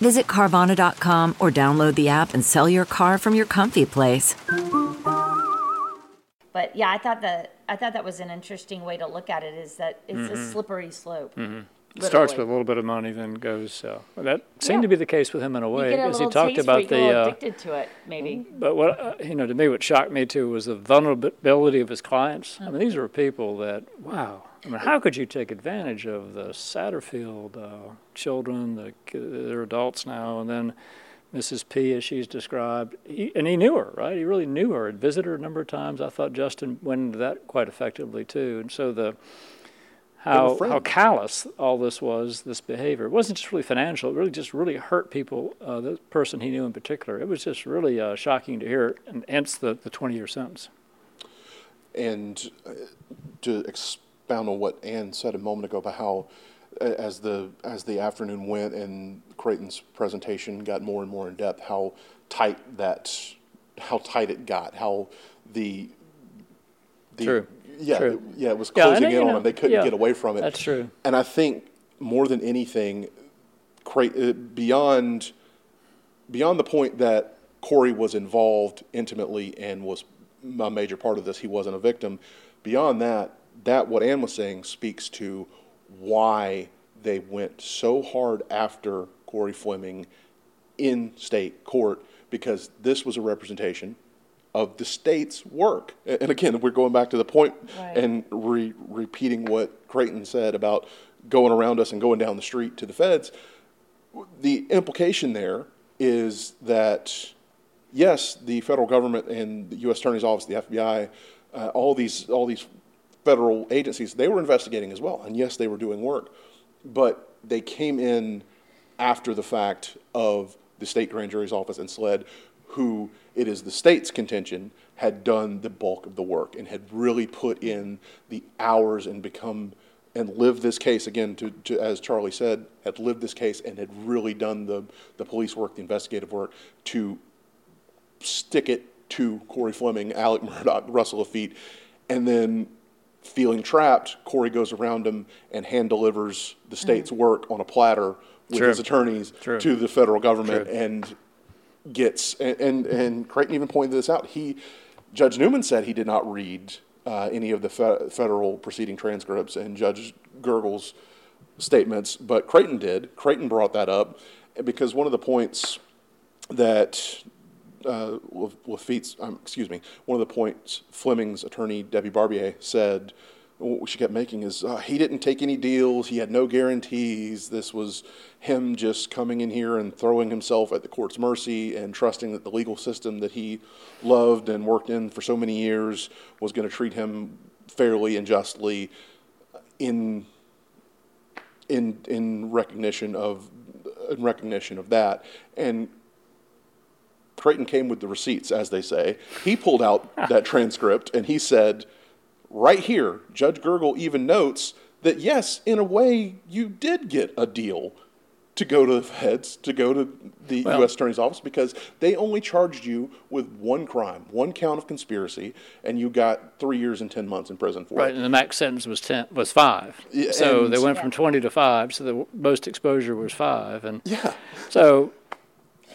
Visit Carvana.com or download the app and sell your car from your comfy place. But yeah, I thought that I thought that was an interesting way to look at it. Is that it's a Mhm. slippery slope. Mhm. It starts with a little bit of money, then goes. Uh, that seemed Yeah. to be the case with him in a You way, get a because he talked taste about it, you get a the. Uh, addicted to it, maybe. but what uh, you know, to me, what shocked me too was the vulnerability of his clients. I mean, these were people that, wow. I mean, how could you take advantage of the Satterfield uh, children? The, they're adults now, and then Mrs. P, as she's described, he, and he knew her, right? He really knew her. Had visited her a number of times. I thought Justin went into that quite effectively too, and so the how how callous all this was, this behavior. It wasn't just really financial. It really just really hurt people. Uh, the person he knew in particular. It was just really uh, shocking to hear, and hence the the 20 year sentence. And uh, to expound on what Anne said a moment ago about how, as the as the afternoon went and Creighton's presentation got more and more in depth, how tight that, how tight it got, how the, the True. yeah, True. yeah, it was closing know, in on know, them. They couldn't yeah, get away from it. that's true. And I think more than anything, Creight, uh, beyond beyond the point that Cory was involved intimately and was a major part of this, he wasn't a victim. Beyond that, that what Anne was saying speaks to why they went so hard after Cory Fleming in state court because this was a representation of the state's work. And again, we're going back to the point Right. and re- repeating what Creighton said about going around us and going down the street to the feds. The implication there is that yes, the federal government and the U.S. Attorney's Office, the FBI, uh, all these all these federal agencies, they were investigating as well, and yes, they were doing work, but they came in after the fact of the state grand jury's office and SLED, who it is the state's contention had done the bulk of the work and had really put in the hours and become and lived this case again to, to as Charlie said had lived this case and had really done the the police work the investigative work to stick it to Cory Fleming, Alec Murdaugh, Russell Laffitte, and then feeling trapped, Cory goes around him and hand delivers the state's work on a platter with True. his attorneys True. to the federal government True. and gets and, and and Creighton even pointed this out. He Judge Newman said he did not read uh, any of the fe- federal proceeding transcripts and Judge Gergel's statements, but Creighton did. Creighton brought that up because one of the points that uh, Laf- Laffitte's, um, excuse me, one of the points Fleming's attorney Debbie Barbier said, what she kept making is uh, he didn't take any deals, he had no guarantees. This was him just coming in here and throwing himself at the court's mercy and trusting that the legal system that he loved and worked in for so many years was going to treat him fairly and justly in in in recognition of in recognition of that and Creighton came with the receipts, as they say. He pulled out that transcript and he said, right here, Judge Gergel even notes that yes, in a way, you did get a deal to go to the feds, to go to the Well- U.S. Attorney's Office, because they only charged you with one crime, one count of conspiracy, and you got three years and 10 months in prison for Right, it. Right, and the max sentence was ten was five. Yeah, so they went from twenty to five. So the most exposure was five, and yeah. So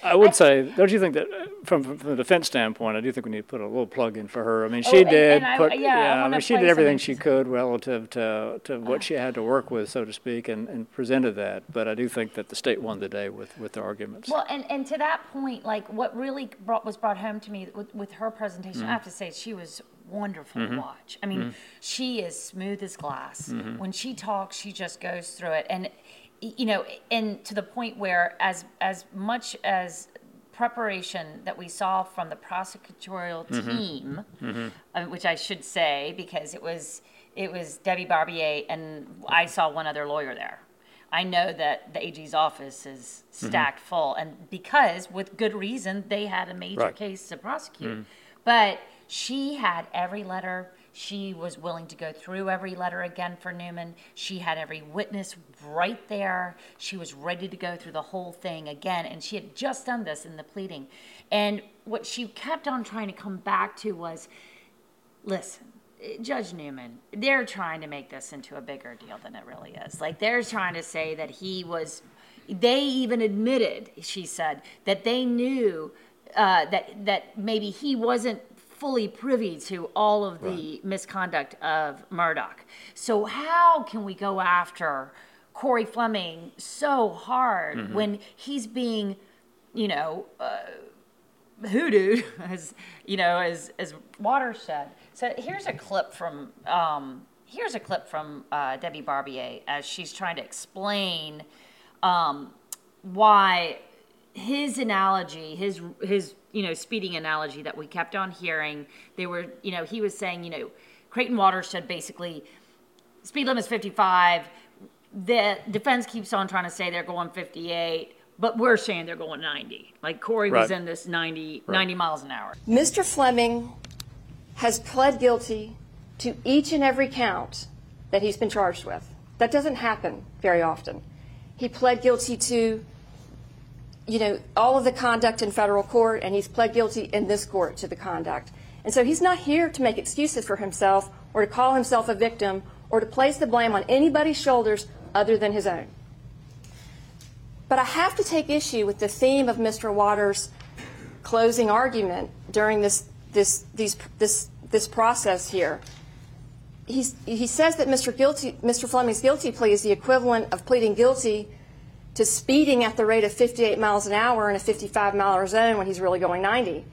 I would say, don't you think that uh, from, from the defense standpoint, I do think we need to put a little plug in for her. I mean, Oh, she and- did and I- put, yeah, I I mean, she did everything she could relative to, to what she had to work with, so to speak, and, and presented that. But I do think that the state won the day with, with their arguments. Well, and, and to that point, like what really brought, was brought home to me with, with her presentation, Mhm. I have to say she was wonderful to Mhm. watch. I mean, Mhm. she is smooth as glass. Mhm. When she talks, she just goes through it, and you know, and to the point where as as much as preparation that we saw from the prosecutorial Mhm. team, Mhm. uh, which I should say because it was it was Debbie Barbier and I saw one other lawyer there. I know that the AG's office is Mhm. stacked full, and because with good reason they had a major Right. case to prosecute. Mhm. But she had every letter. She was willing to go through every letter again for Newman. She had every witness right there. She was ready to go through the whole thing again. And she had just done this in the pleading. And what she kept on trying to come back to was listen, Judge Newman, they're trying to make this into a bigger deal than it really is. Like they're trying to say that he was, they even admitted, she said, that they knew uh, that that maybe he wasn't fully privy to all of the misconduct of Murdaugh. So how can we go after Cory Fleming so hard Mhm. when he's being, you know, uh, hoodooed, as you know, as as Waters said. So here's a clip from um, here's a clip from uh, Debbie Barbier as she's trying to explain um, why his analogy, his his you know speeding analogy that we kept on hearing. They were you know he was saying you know Creighton Waters said basically speed limit is 55. The defense keeps on trying to say they're going 58, but we're saying they're going 90. Like Cory was in this 90 Right. 90 miles an hour. Mr. Fleming has pled guilty to each and every count that he's been charged with. That doesn't happen very often. He pled guilty to, you know, all of the conduct in federal court, and he's pled guilty in this court to the conduct. And so he's not here to make excuses for himself or to call himself a victim or to place the blame on anybody's shoulders other than his own. But I have to take issue with the theme of Mr. Waters' closing argument during this this these this this process here. He's, he says that Mr. Guilty, Mr. Fleming's guilty plea is the equivalent of pleading guilty to speeding at the rate of 58 miles an hour in a 55 mile zone when he's really going 90.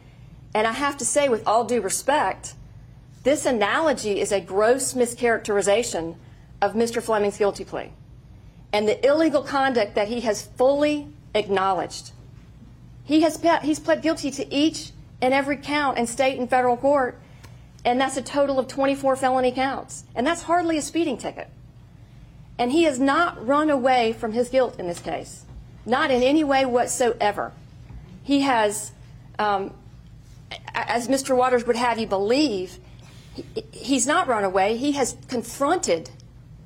And I have to say, with all due respect, this analogy is a gross mischaracterization of Mr. Fleming's guilty plea and the illegal conduct that he has fully acknowledged. He has he's pled guilty to each and every count in state and federal court, and that's a total of 24 felony counts. And that's hardly a speeding ticket. And he has not run away from his guilt in this case, not in any way whatsoever. He has, um, as Mr. Waters would have you believe, he, he's not run away. He has confronted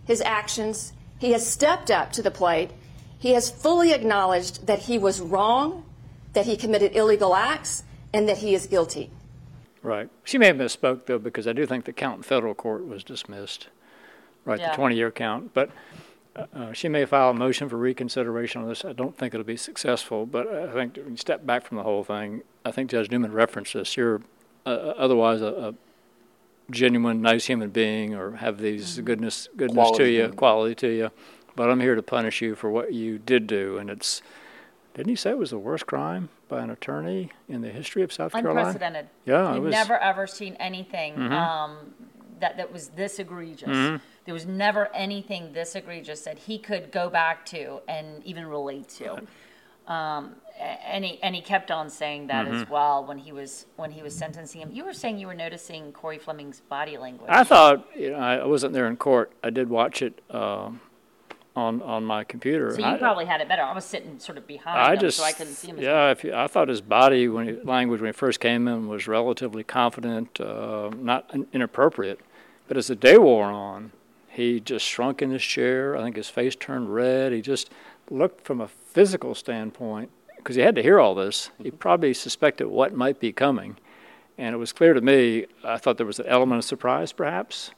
his actions. He has stepped up to the plate. He has fully acknowledged that he was wrong, that he committed illegal acts, and that he is guilty. Right. She may have misspoke, though, because I do think the count in federal court was dismissed, right, Yeah. the 20-year count. But uh, uh, she may file a motion for reconsideration on this. I don't think it'll be successful, but I think when you step back from the whole thing, I think Judge Newman referenced this. You're uh, otherwise a, a genuine, nice human being or have these goodness, goodness Quality to you, human. quality to you. But I'm here to punish you for what you did do, and it's. Didn't he say it was the worst crime by an attorney in the history of South Carolina? Unprecedented. Yeah, it We've was. never ever seen anything Mhm. um, that that was this egregious. Mhm. There was never anything this egregious that he could go back to and even relate to. Um, and he and he kept on saying that as Mhm. well when he was when he was sentencing him. You were saying you were noticing Cory Fleming's body language. I thought, you know, I wasn't there in court. I did watch it um, on on my computer. so you I, probably had it better. I was sitting sort of behind I him, just, so I couldn't see him. as yeah, if you, I thought his body when he, language when he first came in was relatively confident, uh, not inappropriate. But as the day wore on, he just shrunk in his chair. I think his face turned red. He just looked from a physical standpoint because he had to hear all this. He probably suspected what might be coming, And it was clear to me, I thought there was an element of surprise perhaps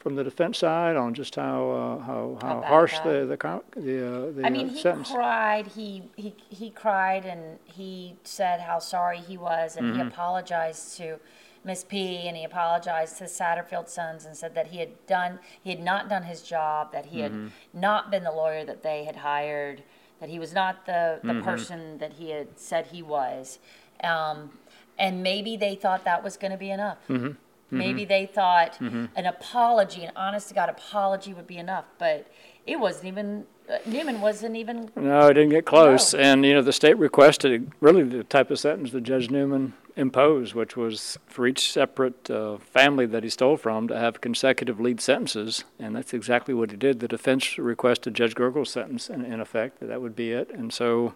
from the defense side on just how, uh, how, how harsh that- the, the, the, uh, the I mean, uh, he sentence. cried. He, he he cried and he said how sorry he was, and he Mhm. apologized to Miss P. and he apologized to the Satterfield sons and said that he had done he had not done his job, that he Mhm. had not been the lawyer that they had hired, that he was not the the Mhm. person that he had said he was, um, and maybe they thought that was going to be enough. Mhm. Maybe Mhm. they thought Mhm. an apology, an honest to God apology would be enough, but it wasn't even, uh, Newman wasn't even. No, it didn't get close. And, you know, the state requested really the type of sentence that Judge Newman imposed, which was for each separate uh, family that he stole from to have consecutive lead sentences. And that's exactly what he did. The defense requested Judge Gergel's sentence, in, in effect, that that would be it. And so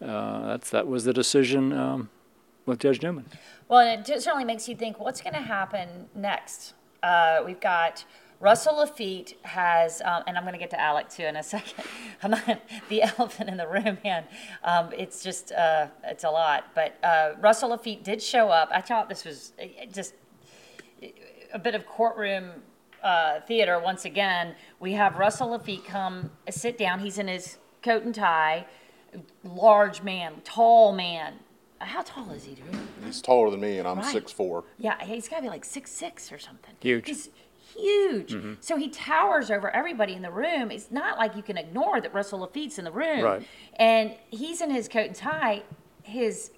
uh, that's, that was the decision um, with Judge Newman. Well, and it certainly makes you think what's going to happen next. Uh, we've got Russell Laffitte has, um, and I'm going to get to Alec too in a second. I'm not the elephant in the room, man. Um, it's just uh, it's a lot. But uh, Russell Laffitte did show up. I thought this was uh, just a bit of courtroom uh, theater once again. We have Russell Laffitte come uh, sit down. He's in his coat and tie, large man, tall man. How tall is he, Drew? He's taller than me, and I'm Right. six four. Yeah, he's got to be like six six or something. Huge. He's huge. Mhm. So he towers over everybody in the room. It's not like you can ignore that Russell Laffitte's in the room. Right. And he's in his coat and tie. His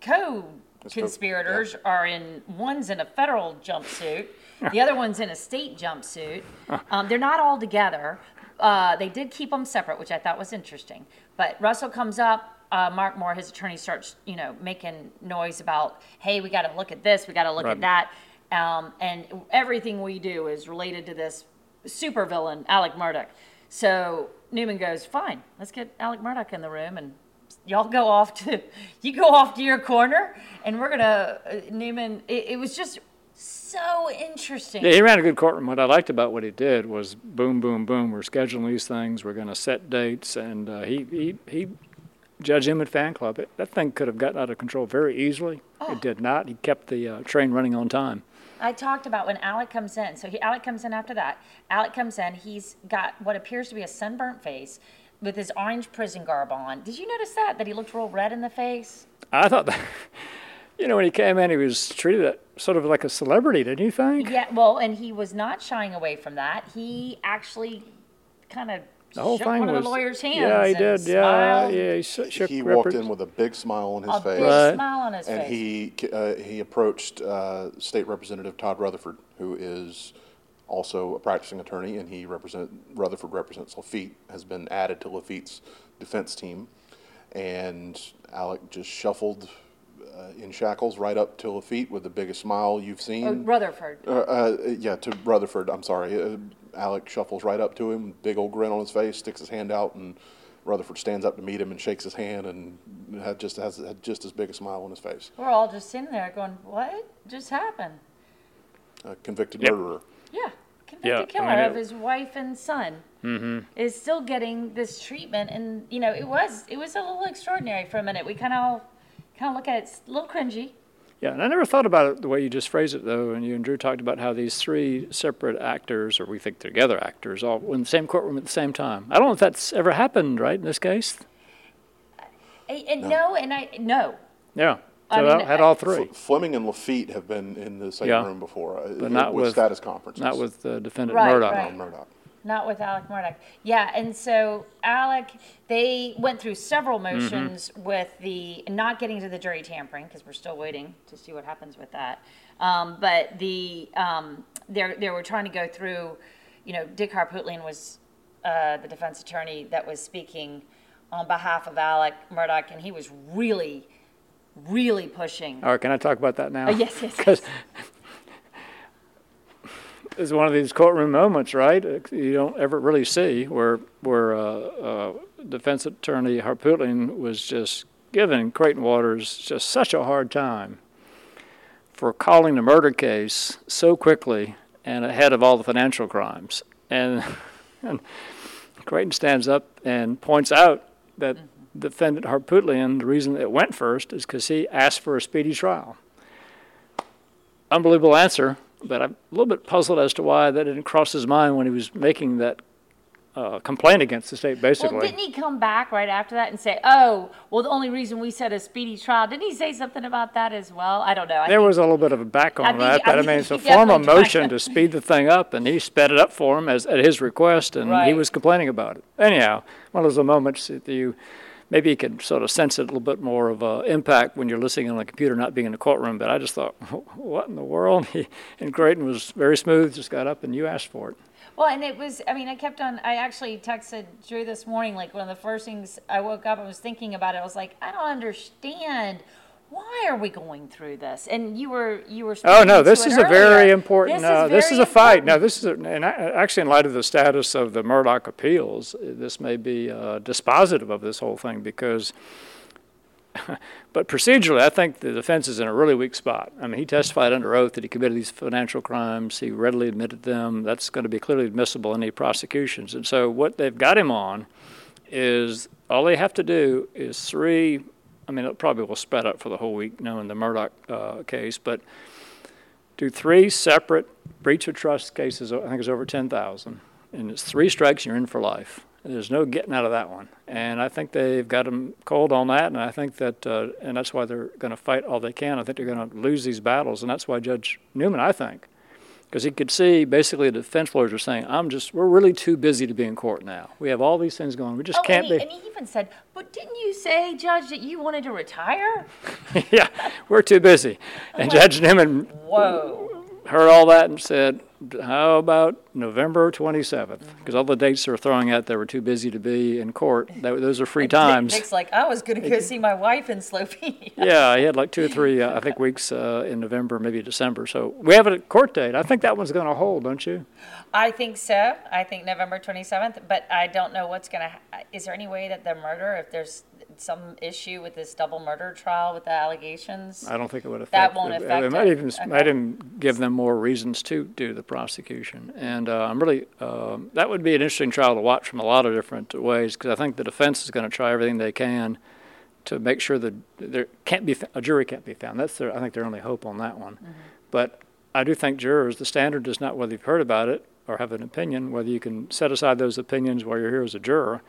co-conspirators are in one's in a federal jumpsuit, the other one's in a state jumpsuit. Um, they're not all together. Uh, they did keep them separate, which I thought was interesting. But Russell comes up. Uh, Mark Moore, his attorney, starts you know making noise about, hey, we got to look at this, we got to look Right. at that, um, and everything we do is related to this supervillain, Alec Murdaugh. So Newman goes, fine, let's get Alec Murdaugh in the room and y'all go off to you go off to your corner and we're gonna uh, Newman. It, it was just so interesting. Yeah, he ran a good courtroom. What I liked about what he did was boom, boom, boom. We're scheduling these things. We're going to set dates, and uh, he he he. Judge Emmett fan club. It, that thing could have gotten out of control very easily. It did not. He kept the uh, train running on time. I talked about when Alec comes in. So he, Alec comes in after that. Alec comes in. He's got what appears to be a sunburnt face with his orange prison garb on. Did you notice that? That he looked real red in the face? I thought that, you know, when he came in, he was treated sort of like a celebrity, didn't you think? Yeah, well, and he was not shying away from that. He actually kind of The whole shook thing one was. of the lawyer's hands. yeah, he and did. Yeah, smiled. yeah. He sh- shook he walked Ripper's- in with a big smile on his A face. big Right. smile on his and face. he uh, he approached uh, State Representative Todd Rutherford, who is also a practicing attorney, and he represent Rutherford represents Laffitte, has been added to Laffitte's defense team, and Alec just shuffled. Uh, in shackles, right up to feet with the biggest smile you've seen. Oh, Rutherford. Uh, uh, yeah, to Rutherford. I'm sorry. Uh, Alec shuffles right up to him, big old grin on his face, sticks his hand out, and Rutherford stands up to meet him and shakes his hand, and had just has had just as big a smile on his face. We're all just sitting there going, "What just happened?" A convicted Yep. murderer. Yeah, convicted Yeah, I killer mean, of his wife and son Mm-hmm. is still getting this treatment, and you know, it was it was a little extraordinary for a minute. We kind of kind of look at it, it's a little cringy. Yeah, and I never thought about it the way you just phrased it, though. And you and Drew talked about how these three separate actors, or we think together actors, all were in the same courtroom at the same time. I don't know if that's ever happened, right, in this case? And, and no. and I no. Yeah. I So mean, I had all Fle- three. Fleming and Laffitte have been in the same Yeah. room before, uh, But not with, status conferences. Not with uh, defendant Right, Murdaugh. right. Murdaugh. Not with Alec Murdaugh. Yeah, and so Alec, they went through several Mm-hmm. motions with the not getting to the jury tampering because we're still waiting to see what happens with that. Um, but the um, they they were trying to go through, you know, Dick Harpootlian was uh, the defense attorney that was speaking on behalf of Alec Murdaugh, and he was really, really pushing. All right, can I talk about that now? Oh, yes, yes, 'Cause it's one of these courtroom moments, right? You don't ever really see where where uh, uh, defense attorney Harpootlian was just giving Creighton Waters just such a hard time for calling the murder case so quickly and ahead of all the financial crimes. And, and Creighton stands up and points out that defendant Harpootlian, the reason it went first is because he asked for a speedy trial. unbelievable answer, but I'm a little bit puzzled as to why that didn't cross his mind when he was making that uh, complaint against the state, basically. Well, didn't he come back right after that and say, "Oh, well, the only reason we said a speedy trial"? Didn't he say something about that as well? I don't know. I there think- was a little bit of a back on I that, I but I, think mean, it's a formal motion to- speed the thing up, and he sped it up for him as at his request, and he was complaining about it. Anyhow, one of those moments that you maybe you can sort of sense it a little bit more of a impact when you're listening on a computer, not being in the courtroom. But I just thought, what in the world? And Creighton was very smooth, just got up and you asked for it. Well, and it was, I mean, I kept on, I actually texted Drew this morning, like one of the first things I woke up and was thinking about it. I was like, I don't understand. Why are we going through this? And you were, you were. Oh no, this is a very important. This is uh, this is a fight. important. Now, this is a, and I, actually, in light of the status of the Murdaugh appeals, this may be uh, dispositive of this whole thing because. but procedurally, I think the defense is in a really weak spot. I mean, he testified under oath that he committed these financial crimes. He readily admitted them. That's going to be clearly admissible in any prosecutions. And so, what they've got him on is all they have to do is three. I mean, it probably will spread up for the whole week, knowing the Murdaugh uh, case, but do three separate breach of trust cases. I think it's over ten thousand, and it's three strikes. You're in for life. There's no getting out of that one. And I think they've got them cold on that. And I think that, uh, and that's why they're going to fight all they can. I think they're going to lose these battles, and that's why Judge Newman, I think, because he could see basically the defense lawyers are saying, "I'm just, we're really too busy to be in court now. We have all these things going. We just Oh, can't and he, be." and he even said, "But didn't you say, Judge, that you wanted to retire?" yeah, we're too busy. And Judge Newman Whoa. Heard all that and said, "How about November 27th?" Because all the dates they're throwing out there were too busy to be in court. That, those are free times. Nick's like, I was going to go see my wife in Slovenia. yeah, he had like two or three, uh, I think, weeks uh, in November, maybe December. So we have a court date. I think that one's going to hold, don't you? I think so. I think November 27th, but I don't know what's going to. Ha- is there any way that the murder, if there's some issue with this double murder trial with the allegations, I don't think it would affect. that won't it. affect It might even Okay. might even give them more reasons to do the prosecution. And uh, I'm really um, that would be an interesting trial to watch from a lot of different ways because I think the defense is going to try everything they can to make sure that there can't be a jury can't be found. That's their I think their only hope on that one. Mm-hmm. But I do think jurors, the standard is not whether you've heard about it or have an opinion, whether you can set aside those opinions while you're here as a juror.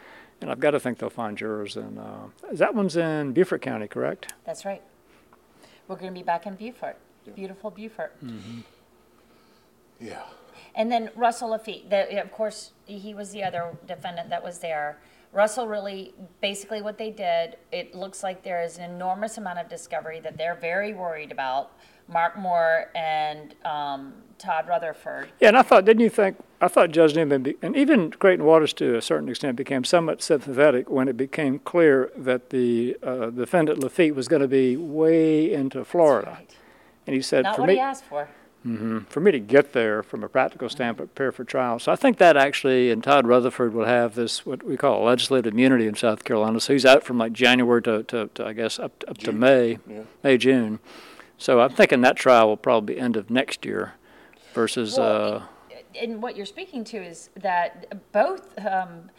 And I've got to think they'll find jurors And Uh, that one's in Beaufort County, correct? That's right. We're going to be back in Beaufort, beautiful Beaufort. Mm-hmm. Yeah. And then Russell Laffitte, the, of course, he was the other defendant that was there. Russell really, basically, what they did, it looks like there is an enormous amount of discovery that they're very worried about. Mark Moore and um, Todd Rutherford. Yeah, and I thought, didn't you think? I thought Judge Newman, be, and even Creighton Waters to a certain extent, became somewhat sympathetic when it became clear that the uh, defendant Laffitte was going to be way into Florida. And he said, Not for what me, he asked for. hmm for me to get there from a practical standpoint, prepare for trial. So I think that actually, and Todd Rutherford will have this what we call legislative immunity in South Carolina. So he's out from like January to, to, to I guess up up to May, yeah. May June. So I'm thinking that trial will probably be end of next year, versus. Well, uh, and what you're speaking to is that both, um,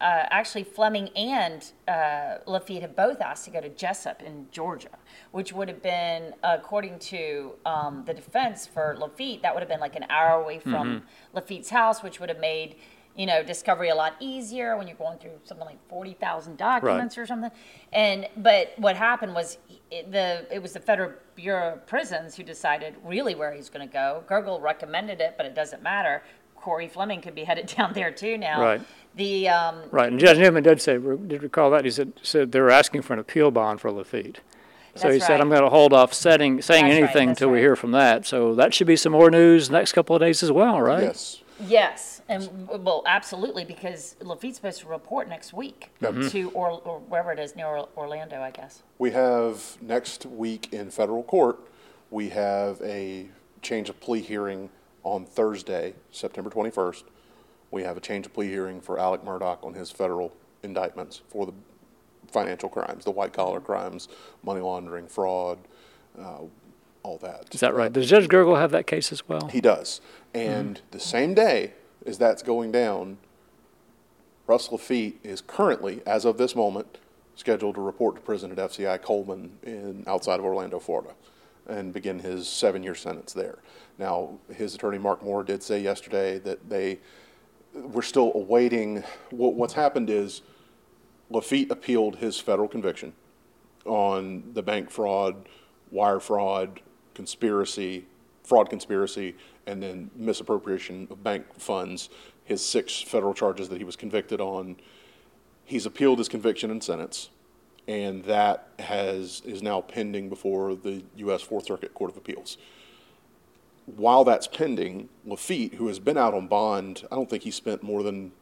uh, actually Fleming and uh, Laffitte have both asked to go to Jesup in Georgia, which would have been, according to um, the defense for Laffitte, that would have been like an hour away from Mm-hmm. Mhm. Laffitte's house, which would have made you know discovery a lot easier when you're going through something like 40,000 documents or something. And but what happened was it, the it was the Federal Bureau of Prisons who decided really where he's going to go. Gergel recommended it, but it doesn't matter. Cory Fleming could be headed down there too now. Right. The um, Right, and Judge Newman did say, did recall that, he said, said they were asking for an appeal bond for Laffitte. So he That's said, right. I'm going to hold off setting, saying That's right, anything that's until we hear from that. So that should be some more news next couple of days as well, right? Yes. Yes, and well, absolutely, because Laffitte's supposed to report next week Yep. to or, or wherever it is near Orlando, I guess. We have next week in federal court, we have a change of plea hearing on Thursday, September 21st. We have a change of plea hearing for Alec Murdaugh on his federal indictments for the financial crimes, the white collar crimes, money laundering, fraud, uh, all that. Is that right? Does Judge Gergel have that case as well? He does. And the same day as that's going down, Russell Laffitte is currently, as of this moment, scheduled to report to prison at FCI Coleman in outside of Orlando, Florida. and begin his seven-year sentence there. Now, his attorney Mark Moore did say yesterday that they we're still awaiting. What, what's happened is Laffitte appealed his federal conviction on the bank fraud, wire fraud, conspiracy, fraud conspiracy, and then misappropriation of bank funds. His six federal charges that he was convicted on. He's appealed his conviction and sentence, and that has is now pending before the U.S. Fourth Circuit Court of Appeals while that's pending, Laffitte, who has been out on bond, I don't think he spent more than,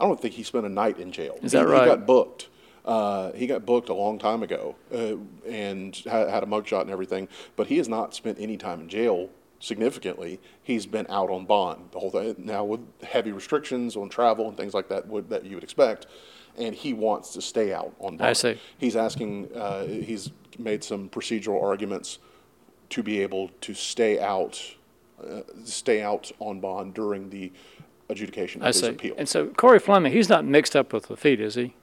I don't think he spent a night in jail. Is that he, right? He got booked. Uh, he got booked a long time ago uh, and had, had a mugshot and everything, but he has not spent any time in jail significantly. He's been out on bond the whole thing. Now, with heavy restrictions on travel and things like that would, that you would expect, and he wants to stay out on bond. I see. He's asking, uh, he's made some procedural arguments to be able to stay out uh, stay out on bond during the adjudication of I his see. appeal. And so Cory Fleming, he's not mixed up with Laffitte, is he?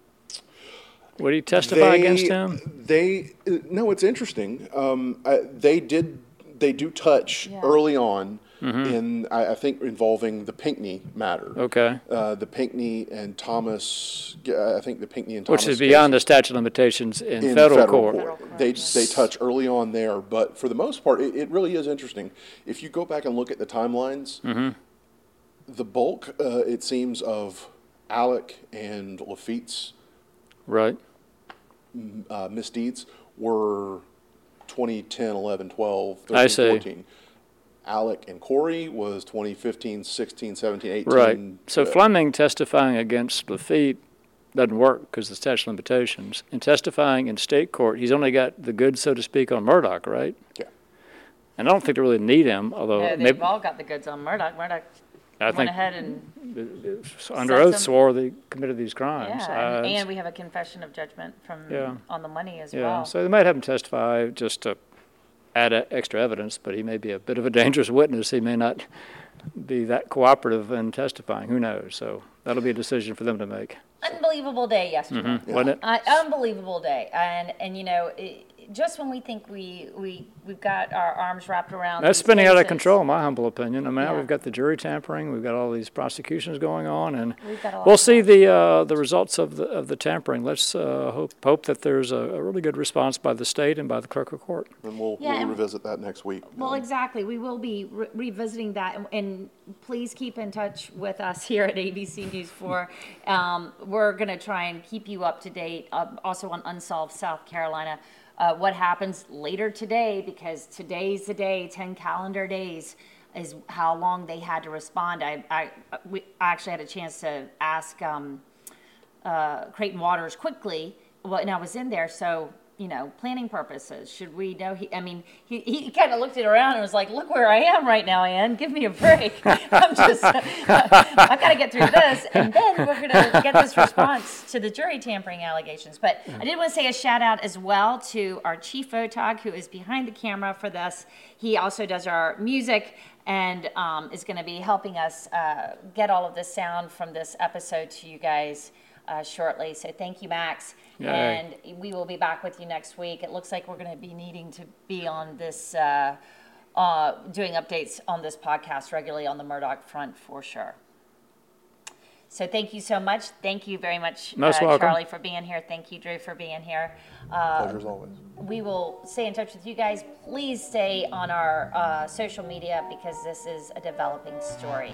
Would he testify They- against him? They uh, no, it's interesting. Um, I, they did they do touch Yeah. early on Mhm. in I, I think involving the Pinckney matter. Okay. Uh, the Pinckney and Thomas. uh, I think the Pinckney and Thomas Which is case beyond the statute of limitations in, in federal, court. They, they touch early on there, but for the most part, it, it really is interesting. If you go back and look at the timelines, Mhm. the bulk, uh, it seems, of Alec and Laffitte's right. uh, misdeeds were 2010, 11, 12, 13, I see. 14. Alec and Corey was 2015, 16, 17, 18. Right. So uh, Fleming testifying against Laffitte doesn't work because of the statute of limitations. And testifying in state court, he's only got the goods, so to speak, on Murdaugh, right? Yeah. And I don't think they really need him, although Yeah, they've maybe, all got the goods on Murdaugh. Murdaugh I went think ahead and under oath some- swore they committed these crimes. Yeah, and, Uh, and we have a confession of judgment from Yeah. on the money as yeah, well. so they might have him testify just to add e- extra evidence, but he may be a bit of a dangerous witness. He may not be that cooperative in testifying. Who knows? So that'll be a decision for them to make. Unbelievable day yesterday. Mhm, wasn't it? Uh, unbelievable day, and and you know, it, just when we think we we we've got our arms wrapped around That's these spinning out of control, in my humble opinion. I mean, now Yeah. we've got the jury tampering, we've got all these prosecutions going on, and We've got a lot we'll see the uh, the results of the of the tampering. Let's uh, hope hope that there's a, a really good response by the state and by the clerk of court. And we'll, Yeah, we'll and- revisit that next week. Well, exactly. We will be re- revisiting that, and, and please keep in touch with us here at ABC News 4. Um, we're going to try and keep you up to date, uh, also on Unsolved South Carolina. Uh, what happens later today, because today's the day, 10 calendar days is how long they had to respond. I, I, we, I actually had a chance to ask um, uh, Creighton Waters quickly. And I was in there, so you know, planning purposes. Should we know? He, I mean, he, he kind of looked it around and was like, "Look where I am right now, Anne. Give me a break. I'm just, I've got to get through this, and then we're gonna get this response to the jury tampering allegations." But I did want to say a shout out as well to our chief photog who is behind the camera for this. He also does our music and um, is going to be helping us uh, get all of the sound from this episode to you guys uh, shortly. So thank you, Max. Yay. And we will be back with you next week. It looks like we're going to be needing to be on this, uh, uh, doing updates on this podcast regularly on the Murdaugh front for sure. So thank you so much. Thank you very much, Most uh. Charlie, for being here. Thank you, Drew, for being here. Uh, Pleasure as always. we will stay in touch with you guys. Please stay on our uh, social media because this is a developing story.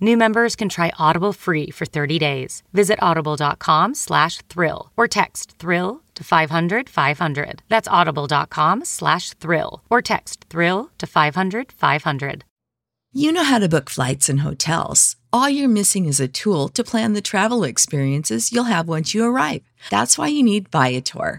New members can try Audible free for 30 days. Visit audible.com slash thrill or text thrill to 500 500. That's audible.com slash thrill or text thrill to 500 500. You know how to book flights and hotels. All you're missing is a tool to plan the travel experiences you'll have once you arrive. That's why you need Viator.